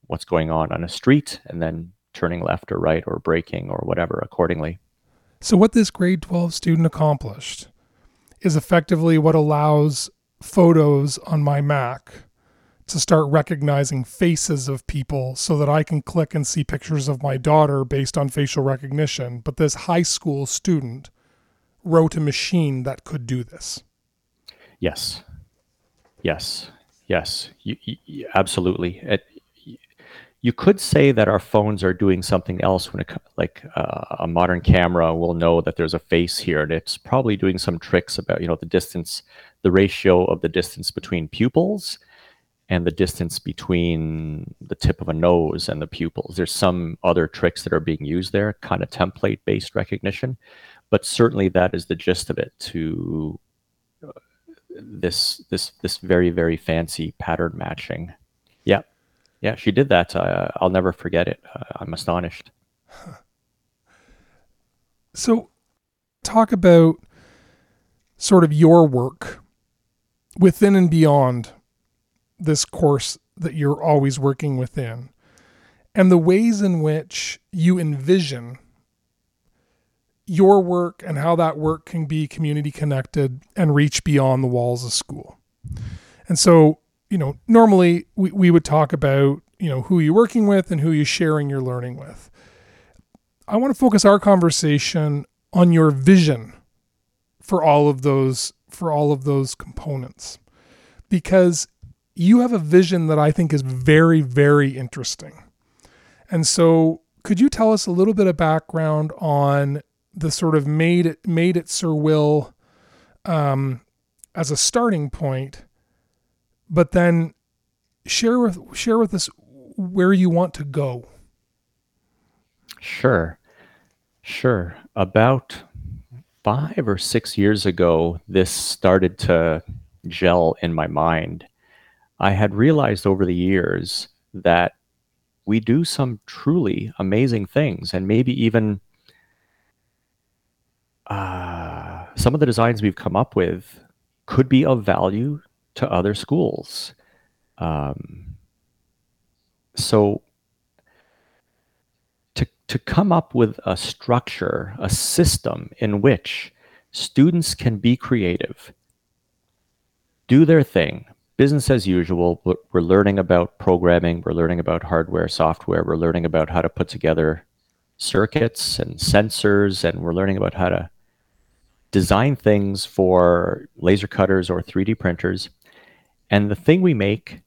S1: what's going on on a street and then turning left or right or braking or whatever accordingly.
S2: So, what this grade 12 student accomplished is effectively what allows photos on my Mac to start recognizing faces of people so that I can click and see pictures of my daughter based on facial recognition. But this high school student wrote a machine that could do this.
S1: Yes. Yes. Yes. You, you, absolutely. It, you could say that our phones are doing something else when it like uh, a modern camera will know that there's a face here and it's probably doing some tricks about you know the distance the ratio of the distance between pupils and the distance between the tip of a nose and the pupils there's some other tricks that are being used there kind of template based recognition but certainly that is the gist of it to uh, this this this very very fancy pattern matching yeah yeah, she did that. Uh, I'll never forget it. Uh, I'm astonished.
S2: So, talk about sort of your work within and beyond this course that you're always working within, and the ways in which you envision your work and how that work can be community connected and reach beyond the walls of school. And so, you know, normally we, we would talk about, you know, who you're working with and who you're sharing your learning with. I want to focus our conversation on your vision for all of those for all of those components because you have a vision that I think is very very interesting. And so could you tell us a little bit of background on the sort of made it made it Sir Will um, as a starting point but then share with share with us where you want to go.
S1: Sure. Sure. About five or six years ago, this started to gel in my mind. I had realized over the years that we do some truly amazing things, and maybe even uh, some of the designs we've come up with could be of value to other schools. Um, so to, to come up with a structure, a system in which students can be creative, do their thing, business as usual. We're learning about programming, we're learning about hardware, software, we're learning about how to put together circuits and sensors, and we're learning about how to design things for laser cutters or 3D printers. And the thing we make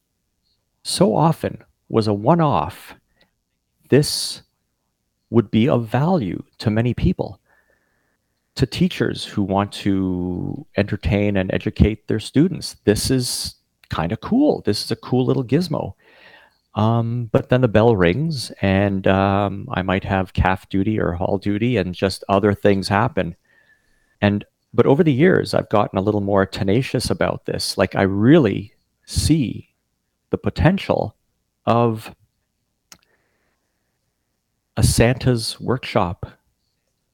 S1: so often was a one off. This would be of value to many people, to teachers who want to entertain and educate their students. This is kind of cool. This is a cool little gizmo. Um, but then the bell rings, and um, I might have calf duty or hall duty, and just other things happen. And but over the years, I've gotten a little more tenacious about this. Like I really see the potential of a Santa's workshop.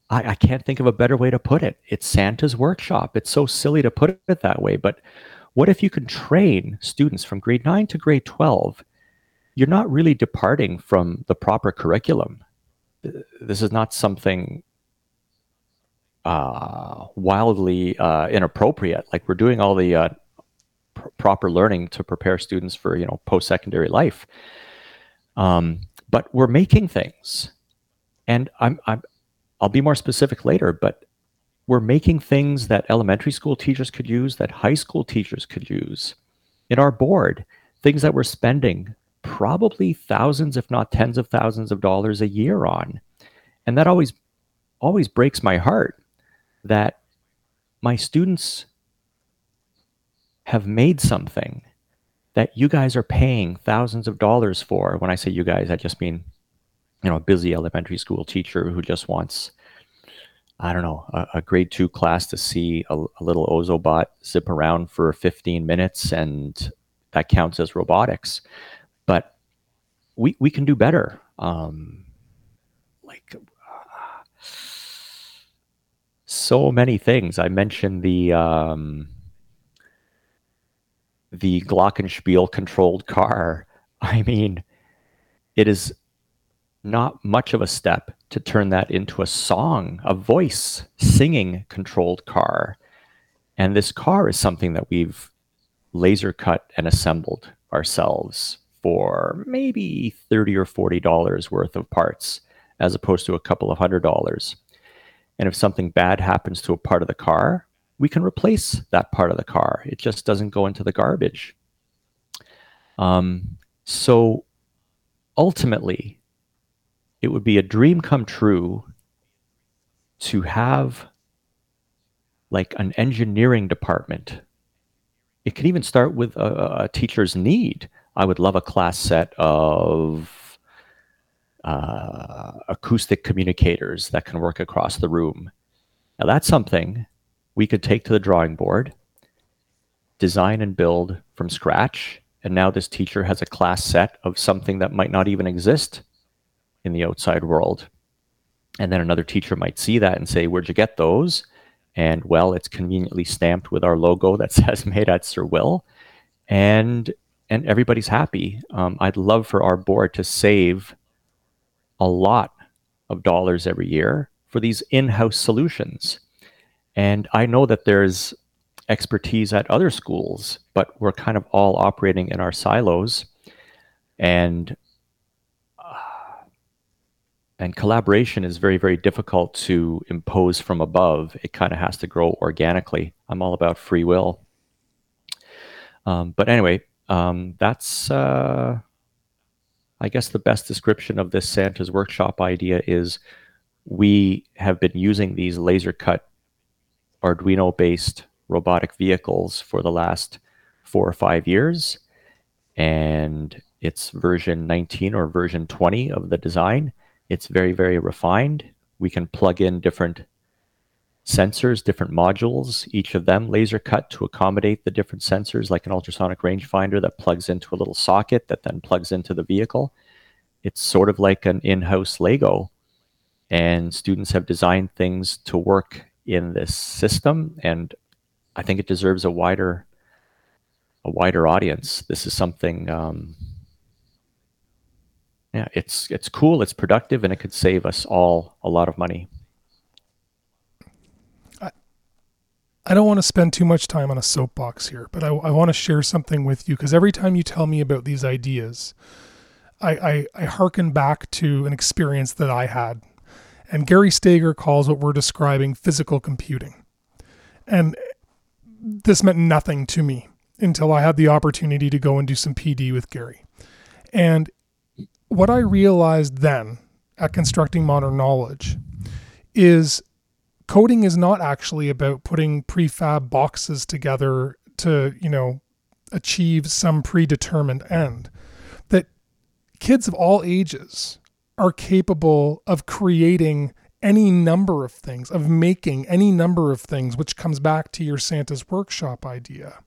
S1: I, I, can't think of a better way to put it. It's Santa's workshop. It's so silly to put it that way, but what if you can train students from grade 9 to grade 12? You're not really departing from the proper curriculum. This is not something uh, wildly uh, inappropriate. Like we're doing all the uh, pr- proper learning to prepare students for you know post-secondary life. Um, but we're making things. And I'm, I'm i'll be more specific later but we're making things that elementary school teachers could use that high school teachers could use in our board. Things that we're spending probably thousands if not tens of thousands of dollars a year on. And that always always breaks my heart that my students have made something that you guys are paying thousands of dollars for. When I say you guys, I just mean, you know, a busy elementary school teacher who just wants, I don't know, a, a grade two class to see a, a little Ozobot zip around for 15 minutes and that counts as robotics. But we we can do better. Um, like so many things. I mentioned the um, the glockenspiel controlled car. I mean, it is not much of a step to turn that into a song, a voice singing controlled car. And this car is something that we've laser cut and assembled ourselves for maybe 30 or 40 dollars worth of parts as opposed to a couple of hundred dollars. And if something bad happens to a part of the car, we can replace that part of the car. It just doesn't go into the garbage. Um, so ultimately, it would be a dream come true to have like an engineering department. It could even start with a, a teacher's need. I would love a class set of uh, acoustic communicators that can work across the room. Now, that's something we could take to the drawing board, design and build from scratch. And now this teacher has a class set of something that might not even exist in the outside world. And then another teacher might see that and say, Where'd you get those? And well, it's conveniently stamped with our logo that says made at Sir Will. And and everybody's happy. Um, I'd love for our board to save a lot of dollars every year for these in-house solutions. And I know that there's expertise at other schools, but we're kind of all operating in our silos. And and collaboration is very, very difficult to impose from above. It kind of has to grow organically. I'm all about free will. Um, but anyway, um, that's, uh, I guess, the best description of this Santa's Workshop idea is we have been using these laser cut Arduino based robotic vehicles for the last four or five years. And it's version 19 or version 20 of the design it's very, very refined. We can plug in different sensors, different modules, each of them laser cut to accommodate the different sensors, like an ultrasonic rangefinder that plugs into a little socket that then plugs into the vehicle. It's sort of like an in house Lego. And students have designed things to work in this system. And I think it deserves a wider a wider audience. This is something um, yeah, it's it's cool, it's productive, and it could save us all a lot of money.
S2: I, I don't want to spend too much time on a soapbox here, but I, I want to share something with you because every time you tell me about these ideas, I, I, I hearken back to an experience that I had. And Gary Stager calls what we're describing physical computing. And this meant nothing to me until I had the opportunity to go and do some PD with Gary. And what I realized then at constructing modern knowledge is coding is not actually about putting prefab boxes together to, you know, achieve some predetermined end. That kids of all ages are capable of creating any number of things, of making any number of things, which comes back to your Santa's workshop idea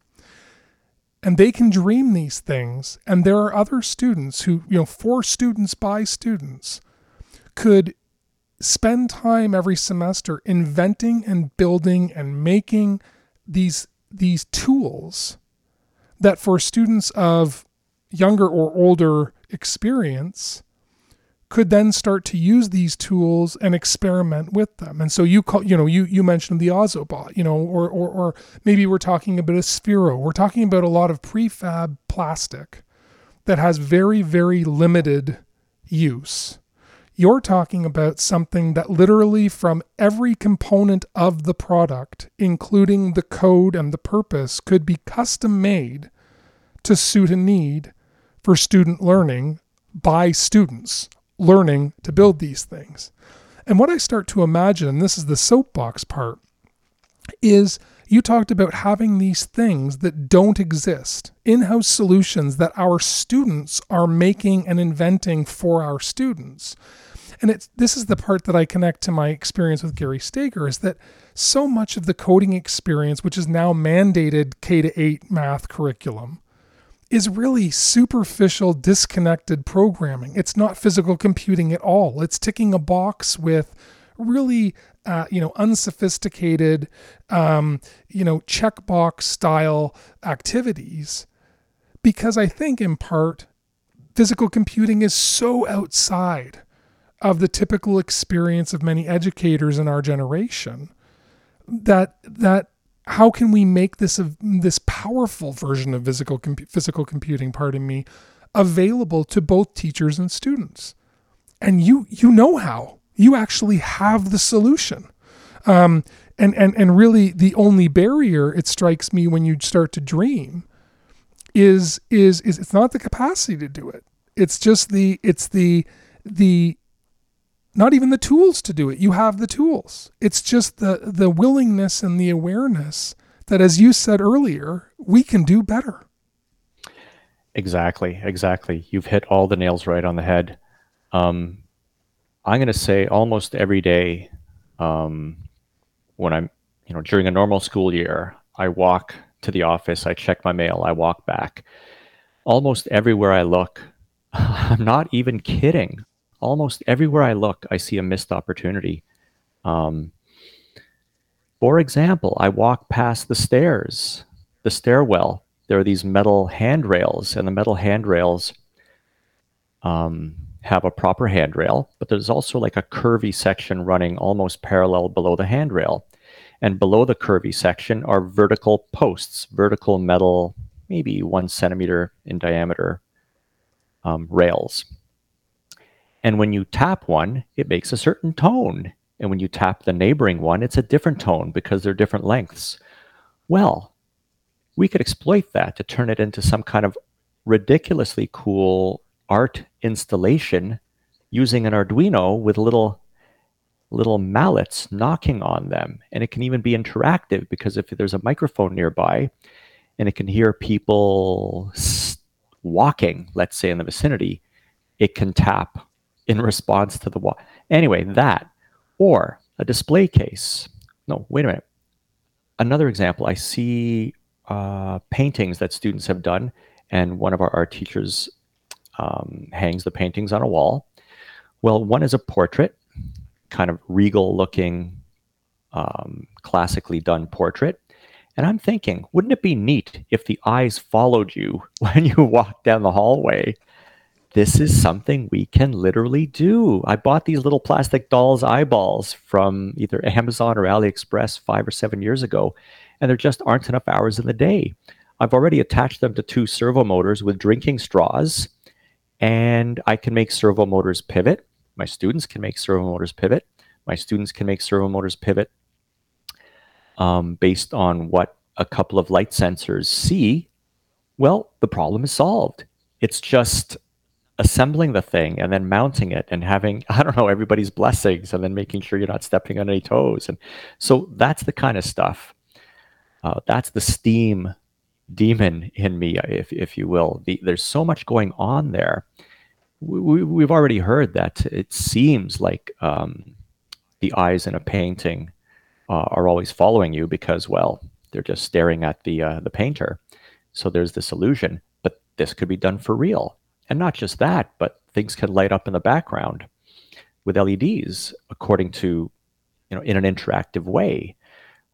S2: and they can dream these things and there are other students who you know for students by students could spend time every semester inventing and building and making these these tools that for students of younger or older experience could then start to use these tools and experiment with them. And so you call, you know, you you mentioned the Ozobot, you know, or or or maybe we're talking about a Sphero. We're talking about a lot of prefab plastic that has very very limited use. You're talking about something that literally from every component of the product, including the code and the purpose, could be custom made to suit a need for student learning by students learning to build these things. And what I start to imagine, and this is the soapbox part, is you talked about having these things that don't exist, in house solutions that our students are making and inventing for our students. And it's this is the part that I connect to my experience with Gary Stager is that so much of the coding experience, which is now mandated K to 8 math curriculum, is really superficial, disconnected programming. It's not physical computing at all. It's ticking a box with really, uh, you know, unsophisticated, um, you know, checkbox style activities. Because I think, in part, physical computing is so outside of the typical experience of many educators in our generation that that how can we make this a, this powerful version of physical physical computing, pardon me, available to both teachers and students? And you you know how. You actually have the solution. Um, and and and really the only barrier it strikes me when you start to dream is is is it's not the capacity to do it. It's just the it's the the not even the tools to do it. You have the tools. It's just the the willingness and the awareness that as you said earlier, we can do better.
S1: Exactly, exactly. You've hit all the nails right on the head. Um, I'm going to say almost every day um, when I'm, you know, during a normal school year, I walk to the office, I check my mail, I walk back. Almost everywhere I look, I'm not even kidding almost everywhere I look, I see a missed opportunity. Um, for example, I walk past the stairs, the stairwell. There are these metal handrails, and the metal handrails um, have a proper handrail, but there's also like a curvy section running almost parallel below the handrail. And below the curvy section are vertical posts, vertical metal, maybe one centimeter in diameter um, rails. And when you tap one, it makes a certain tone. And when you tap the neighboring one, it's a different tone because they're different lengths. Well, we could exploit that to turn it into some kind of ridiculously cool art installation using an Arduino with little little mallets knocking on them. And it can even be interactive because if there's a microphone nearby and it can hear people walking, let's say in the vicinity, it can tap in response to the wall. Anyway, that or a display case. No, wait a minute. Another example, I see uh, paintings that students have done, and one of our art teachers um, hangs the paintings on a wall. Well, one is a portrait, kind of regal looking, um, classically done portrait. And I'm thinking, wouldn't it be neat if the eyes followed you when you walk down the hallway this is something we can literally do. I bought these little plastic dolls eyeballs from either Amazon or AliExpress five or seven years ago, and there just aren't enough hours in the day. I've already attached them to two servo motors with drinking straws, and I can make servo motors pivot. My students can make servo motors pivot. My students can make servo motors pivot um, based on what a couple of light sensors see. Well, the problem is solved. It's just assembling the thing and then mounting it and having i don't know everybody's blessings and then making sure you're not stepping on any toes. And so that's the kind of stuff uh, that's the steam demon in me if, if you will. The, there's so much going on there. We, we, have already heard that it seems like um, the eyes in a painting uh, are always following you because well they're just staring at the uh, the painter. So there's this illusion but this could be done for real and not just that, but things can light up in the background with LEDs according to, you know, in an interactive way,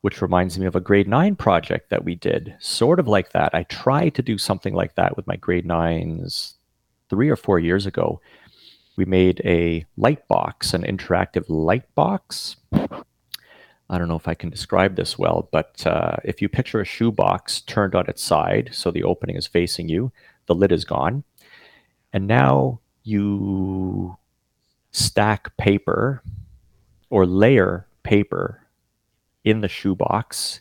S1: which reminds me of a grade nine project that we did, sort of like that. I tried to do something like that with my grade nines three or four years ago. We made a light box, an interactive light box. I don't know if I can describe this well, but uh, if you picture a shoebox turned on its side, so the opening is facing you, the lid is gone and now you stack paper or layer paper in the shoebox.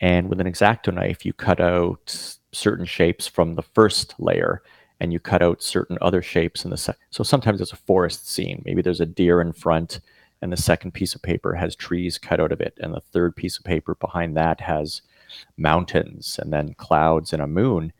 S1: And with an X-Acto knife, you cut out certain shapes from the first layer and you cut out certain other shapes in the second. So sometimes it's a forest scene. Maybe there's a deer in front and the second piece of paper has trees cut out of it. And the third piece of paper behind that has mountains and then clouds and a moon.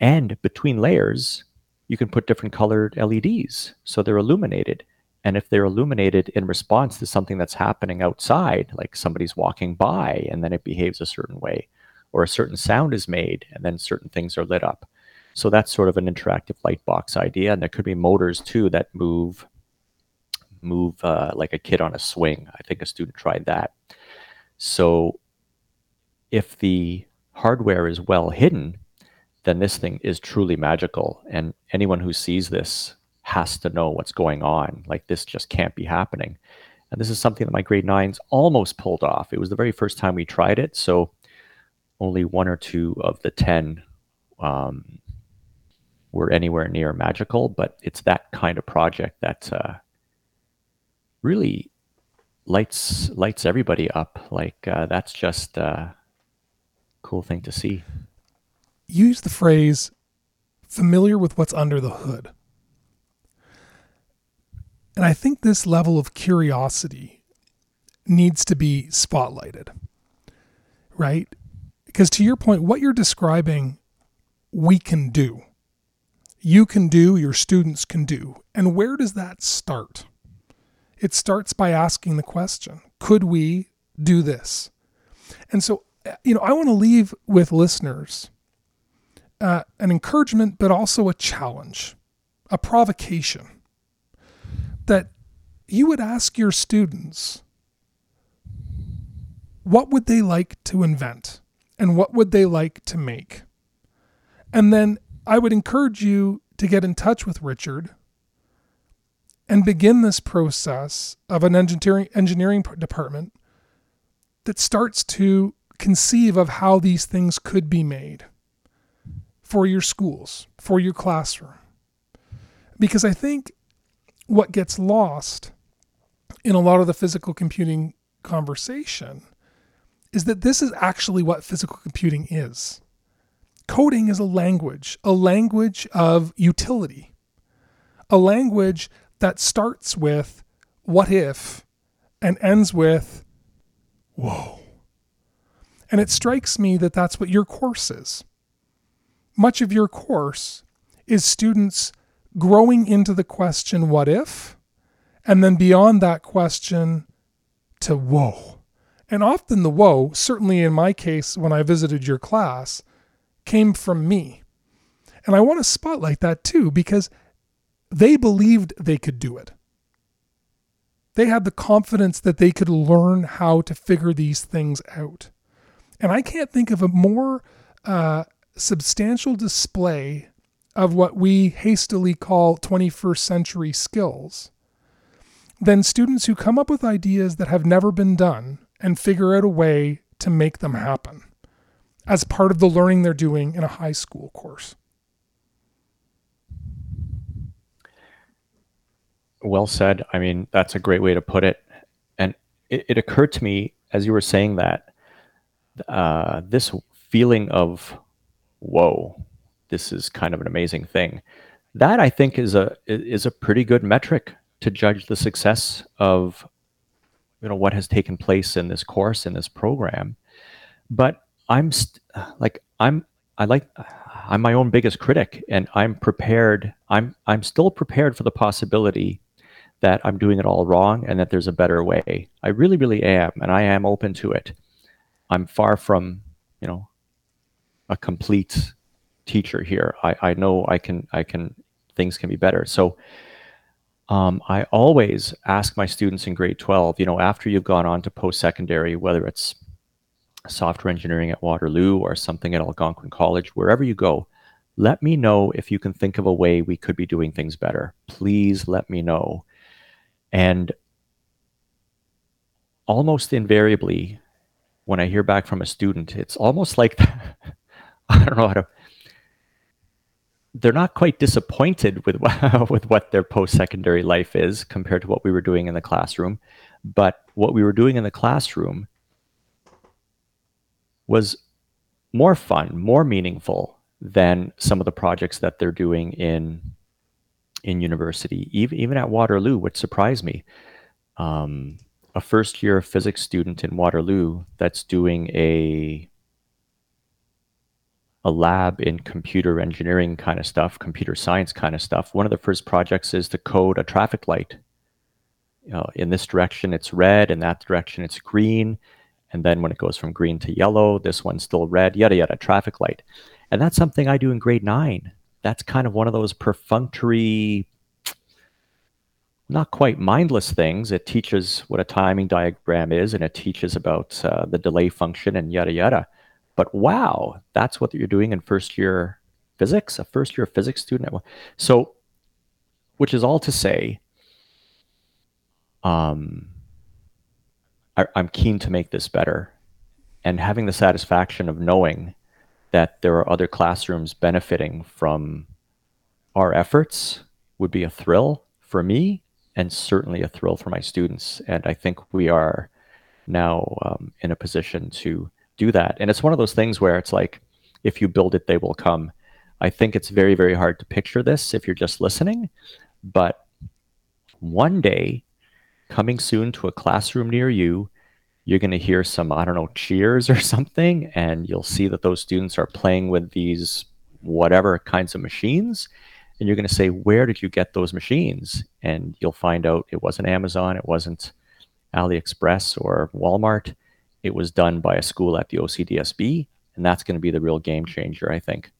S1: And between layers, you can put different colored LEDs so they're illuminated. And if they're illuminated in response to something that's happening outside, like somebody's walking by and then it behaves a certain way, or a certain sound is made and then certain things are lit up. So that's sort of an interactive light box idea, and there could be motors too that move move uh, like a kid on a swing. I think a student tried that. So if the hardware is well hidden, then this thing is truly magical, and anyone who sees this has to know what's going on. Like this just can't be happening. And this is something that my grade nines almost pulled off. It was the very first time we tried it, so only one or two of the ten um, were anywhere near magical, but it's that kind of project that uh, really lights lights everybody up. Like uh, that's just a cool thing to see.
S2: Use the phrase "familiar with what's under the hood," and I think this level of curiosity needs to be spotlighted, right? Because to your point, what you're describing, we can do you can do, your students can do. And where does that start? It starts by asking the question Could we do this? And so, you know, I want to leave with listeners uh, an encouragement, but also a challenge, a provocation that you would ask your students what would they like to invent and what would they like to make? And then I would encourage you to get in touch with Richard and begin this process of an engineering engineering department that starts to conceive of how these things could be made for your schools, for your classroom. Because I think what gets lost in a lot of the physical computing conversation is that this is actually what physical computing is coding is a language, a language of utility, a language that starts with what if and ends with whoa. And it strikes me that that's what your course is. Much of your course is students growing into the question, what if? And then beyond that question to whoa. And often the whoa, certainly in my case, when I visited your class, came from me. And I want to spotlight that too because they believed they could do it. They had the confidence that they could learn how to figure these things out. And I can't think of a more uh, substantial display of what we hastily call 21st century skills than students who come up with ideas that have never been done and figure out a way to make them happen as part of the learning they're doing in a high school course.
S1: Well said. I mean, that's a great way to put it. And it, it occurred to me as you were saying that uh, this feeling of, whoa, this is kind of an amazing thing. That I think is a is a pretty good metric to judge the success of you know what has taken place in this course in this program. But I'm st- like I'm I like I'm my own biggest critic and I'm prepared I'm I'm still prepared for the possibility that I'm doing it all wrong and that there's a better way. I really really am and I am open to it. I'm far from, you know, a complete teacher here. I I know I can I can things can be better. So um, I always ask my students in grade 12, you know, after you've gone on to post secondary, whether it's software engineering at Waterloo or something at Algonquin College, wherever you go, let me know if you can think of a way we could be doing things better. Please let me know. And almost invariably, when I hear back from a student, it's almost like I don't know how to. They're not quite disappointed with with what their post secondary life is compared to what we were doing in the classroom, but what we were doing in the classroom was more fun, more meaningful than some of the projects that they're doing in in university, even even at Waterloo, which surprised me. Um, a first year physics student in Waterloo that's doing a a lab in computer engineering kind of stuff, computer science kind of stuff. One of the first projects is to code a traffic light. You know, in this direction it's red, in that direction it's green, and then when it goes from green to yellow, this one's still red, yada yada, traffic light. And that's something I do in grade nine. that's kind of one of those perfunctory not quite mindless things. It teaches what a timing diagram is, and it teaches about uh, the delay function and yada yada. But wow, that's what you're doing in first year physics, a first year physics student. So, which is all to say, um, I, I'm keen to make this better, and having the satisfaction of knowing that there are other classrooms benefiting from our efforts would be a thrill for me and certainly a thrill for my students. And I think we are now um, in a position to do that. And it's one of those things where it's like, if you build it, they will come. I think it's very, very hard to picture this if you're just listening. But one day, coming soon to a classroom near you, you're going to hear some, I don't know, cheers or something, and you'll see that those students are playing with these whatever kinds of machines and you're going to say, where did you get those machines? And you'll find out it wasn't Amazon, it wasn't AliExpress or Walmart. It was done by a school at the OCDSB. And that's going to be the real game changer, I think,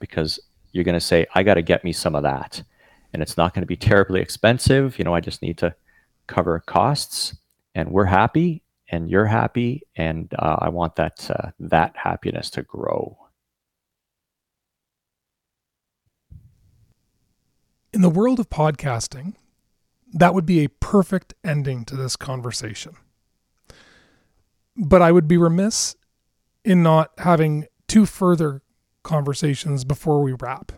S1: because you're going to say, I got to get me some of that. And it's not going to be terribly expensive. You know, I just need to cover costs and we're happy and you're happy. And uh, I want that, uh, that happiness to grow.
S2: In the world of podcasting, that would be a perfect ending to this conversation. But I would be remiss in not having two further conversations before we wrap.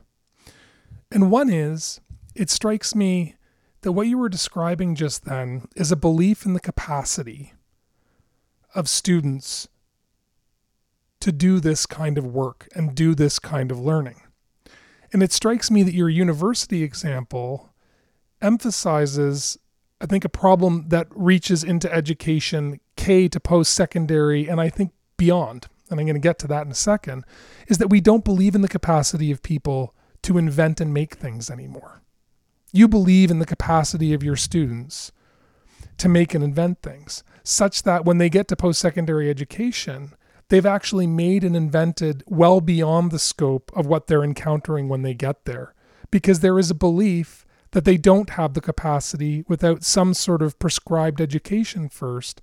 S2: And one is it strikes me that what you were describing just then is a belief in the capacity of students to do this kind of work and do this kind of learning. And it strikes me that your university example emphasizes, I think, a problem that reaches into education, K to post secondary, and I think beyond. And I'm going to get to that in a second, is that we don't believe in the capacity of people to invent and make things anymore. You believe in the capacity of your students to make and invent things, such that when they get to post secondary education, they've actually made and invented well beyond the scope of what they're encountering when they get there. Because there is a belief that they don't have the capacity without some sort of prescribed education first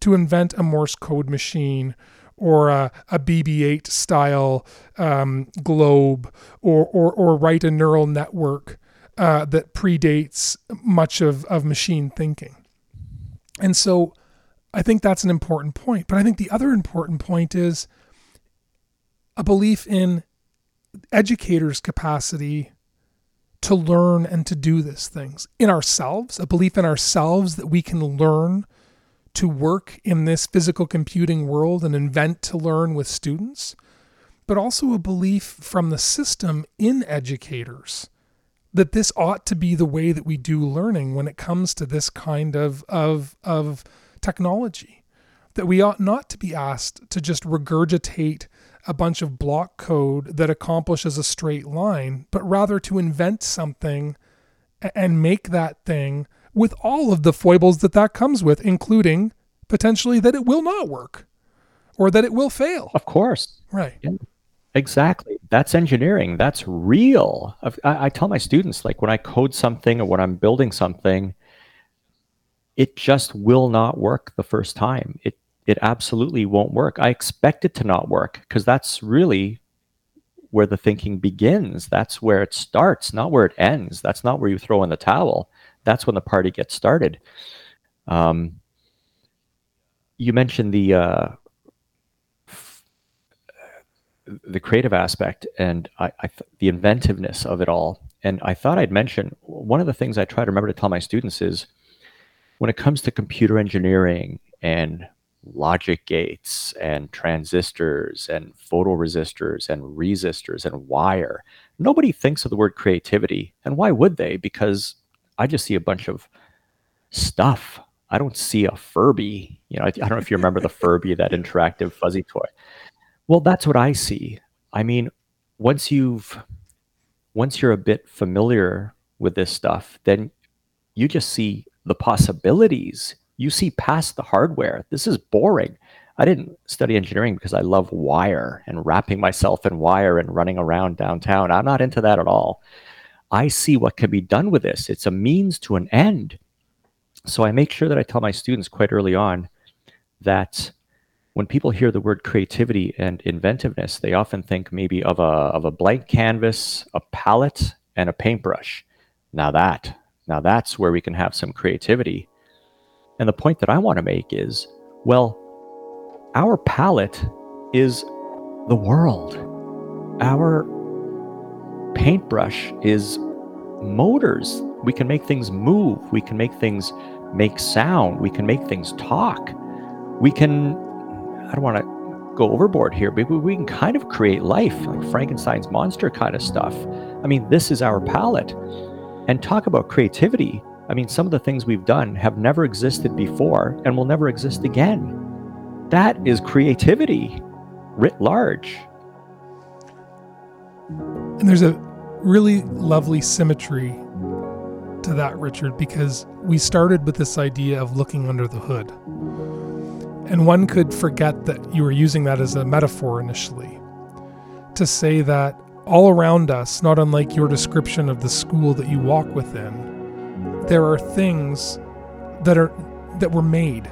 S2: to invent a Morse code machine or a, a BB 8 style um, globe or, or, or write a neural network uh, that predates much of, of machine thinking. And so I think that's an important point. But I think the other important point is a belief in educators' capacity to learn and to do these things in ourselves, a belief in ourselves that we can learn to work in this physical computing world and invent to learn with students, but also a belief from the system in educators that this ought to be the way that we do learning when it comes to this kind of of of technology. That we ought not to be asked to just regurgitate a bunch of block code that accomplishes a straight line, but rather to invent something and make that thing with all of the foibles that that comes with, including potentially that it will not work or that it will fail.
S1: Of course.
S2: Right. Yeah.
S1: Exactly. That's engineering. That's real. I, I, tell my students, like when I code something or when I'm building something, it just will not work the first time. It it absolutely won't work. I expect it to not work because that's really where the thinking begins. That's where it starts, not where it ends. That's not where you throw in the towel. That's when the party gets started. Um, you mentioned the uh, the creative aspect and I, I th- the inventiveness of it all. And I thought I'd mention one of the things I try to remember to tell my students is when it comes to computer engineering and logic gates and transistors and photoresistors and resistors and wire, nobody thinks of the word creativity. And why would they? Because I just see a bunch of stuff. I don't see a Furby. You know, I, I don't know if you remember the Furby, that interactive fuzzy toy. Well, that's what I see. I mean, once you've once you're a bit familiar with this stuff, then you just see the possibilities. You see past the hardware. This is boring. I didn't study engineering because I love wire and wrapping myself in wire and running around downtown. I'm not into that at all. I see what can be done with this. It's a means to an end. So I make sure that I tell my students quite early on that when people hear the word creativity and inventiveness, they often think maybe of a, of a blank canvas, a palette, and a paintbrush. Now that, now that's where we can have some creativity. And the point that I want to make is, well, our palette is the world. Our paintbrush is motors. We can make things move. We can make things make sound. We can make things talk. We can, I don't want to go overboard here, but we can kind of create life, like Frankenstein's monster kind of stuff. I mean, this is our palette. And talk about creativity. I mean, some of the things we've done have never existed before and will never exist again. That is creativity writ large.
S2: And there's a really lovely symmetry to that, Richard, because we started with this idea of looking under the hood. And one could forget that you were using that as a metaphor initially to say that all around us, not unlike your description of the school that you walk within, there are things that are that were made.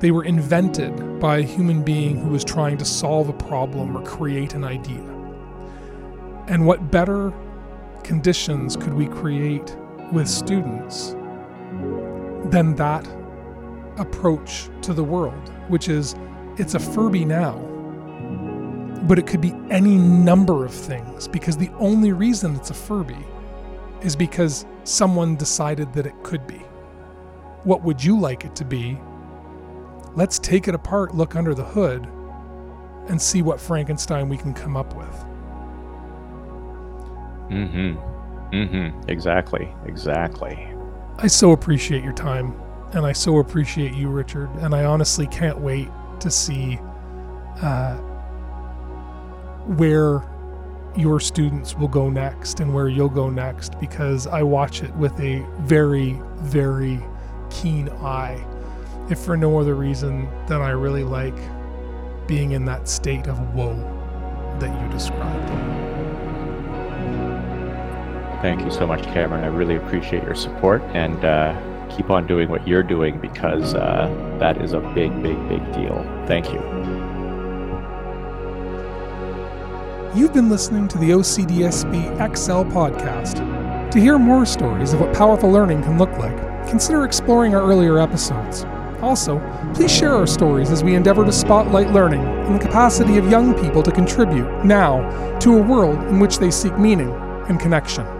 S2: They were invented by a human being who was trying to solve a problem or create an idea. And what better conditions could we create with students than that approach to the world, which is it's a Furby now, but it could be any number of things because the only reason it's a Furby is because someone decided that it could be. What would you like it to be? Let's take it apart, look under the hood, and see what Frankenstein we can come up with.
S1: Mm hmm. Mm hmm. Exactly. Exactly.
S2: I so appreciate your time, and I so appreciate you, Richard, and I honestly can't wait to see uh, where your students will go next and where you'll go next because I watch it with a very, very keen eye. If for no other reason than I really like being in that state of whoa that you described.
S1: Thank you so much, Cameron. I really appreciate your support and uh, keep on doing what you're doing because uh, that is a big, big, big deal. Thank you.
S2: You've been listening to the OCDSB XL podcast. To hear more stories of what powerful learning can look like, consider exploring our earlier episodes. Also, please share our stories as we endeavor to spotlight learning and the capacity of young people to contribute now to a world in which they seek meaning and connection.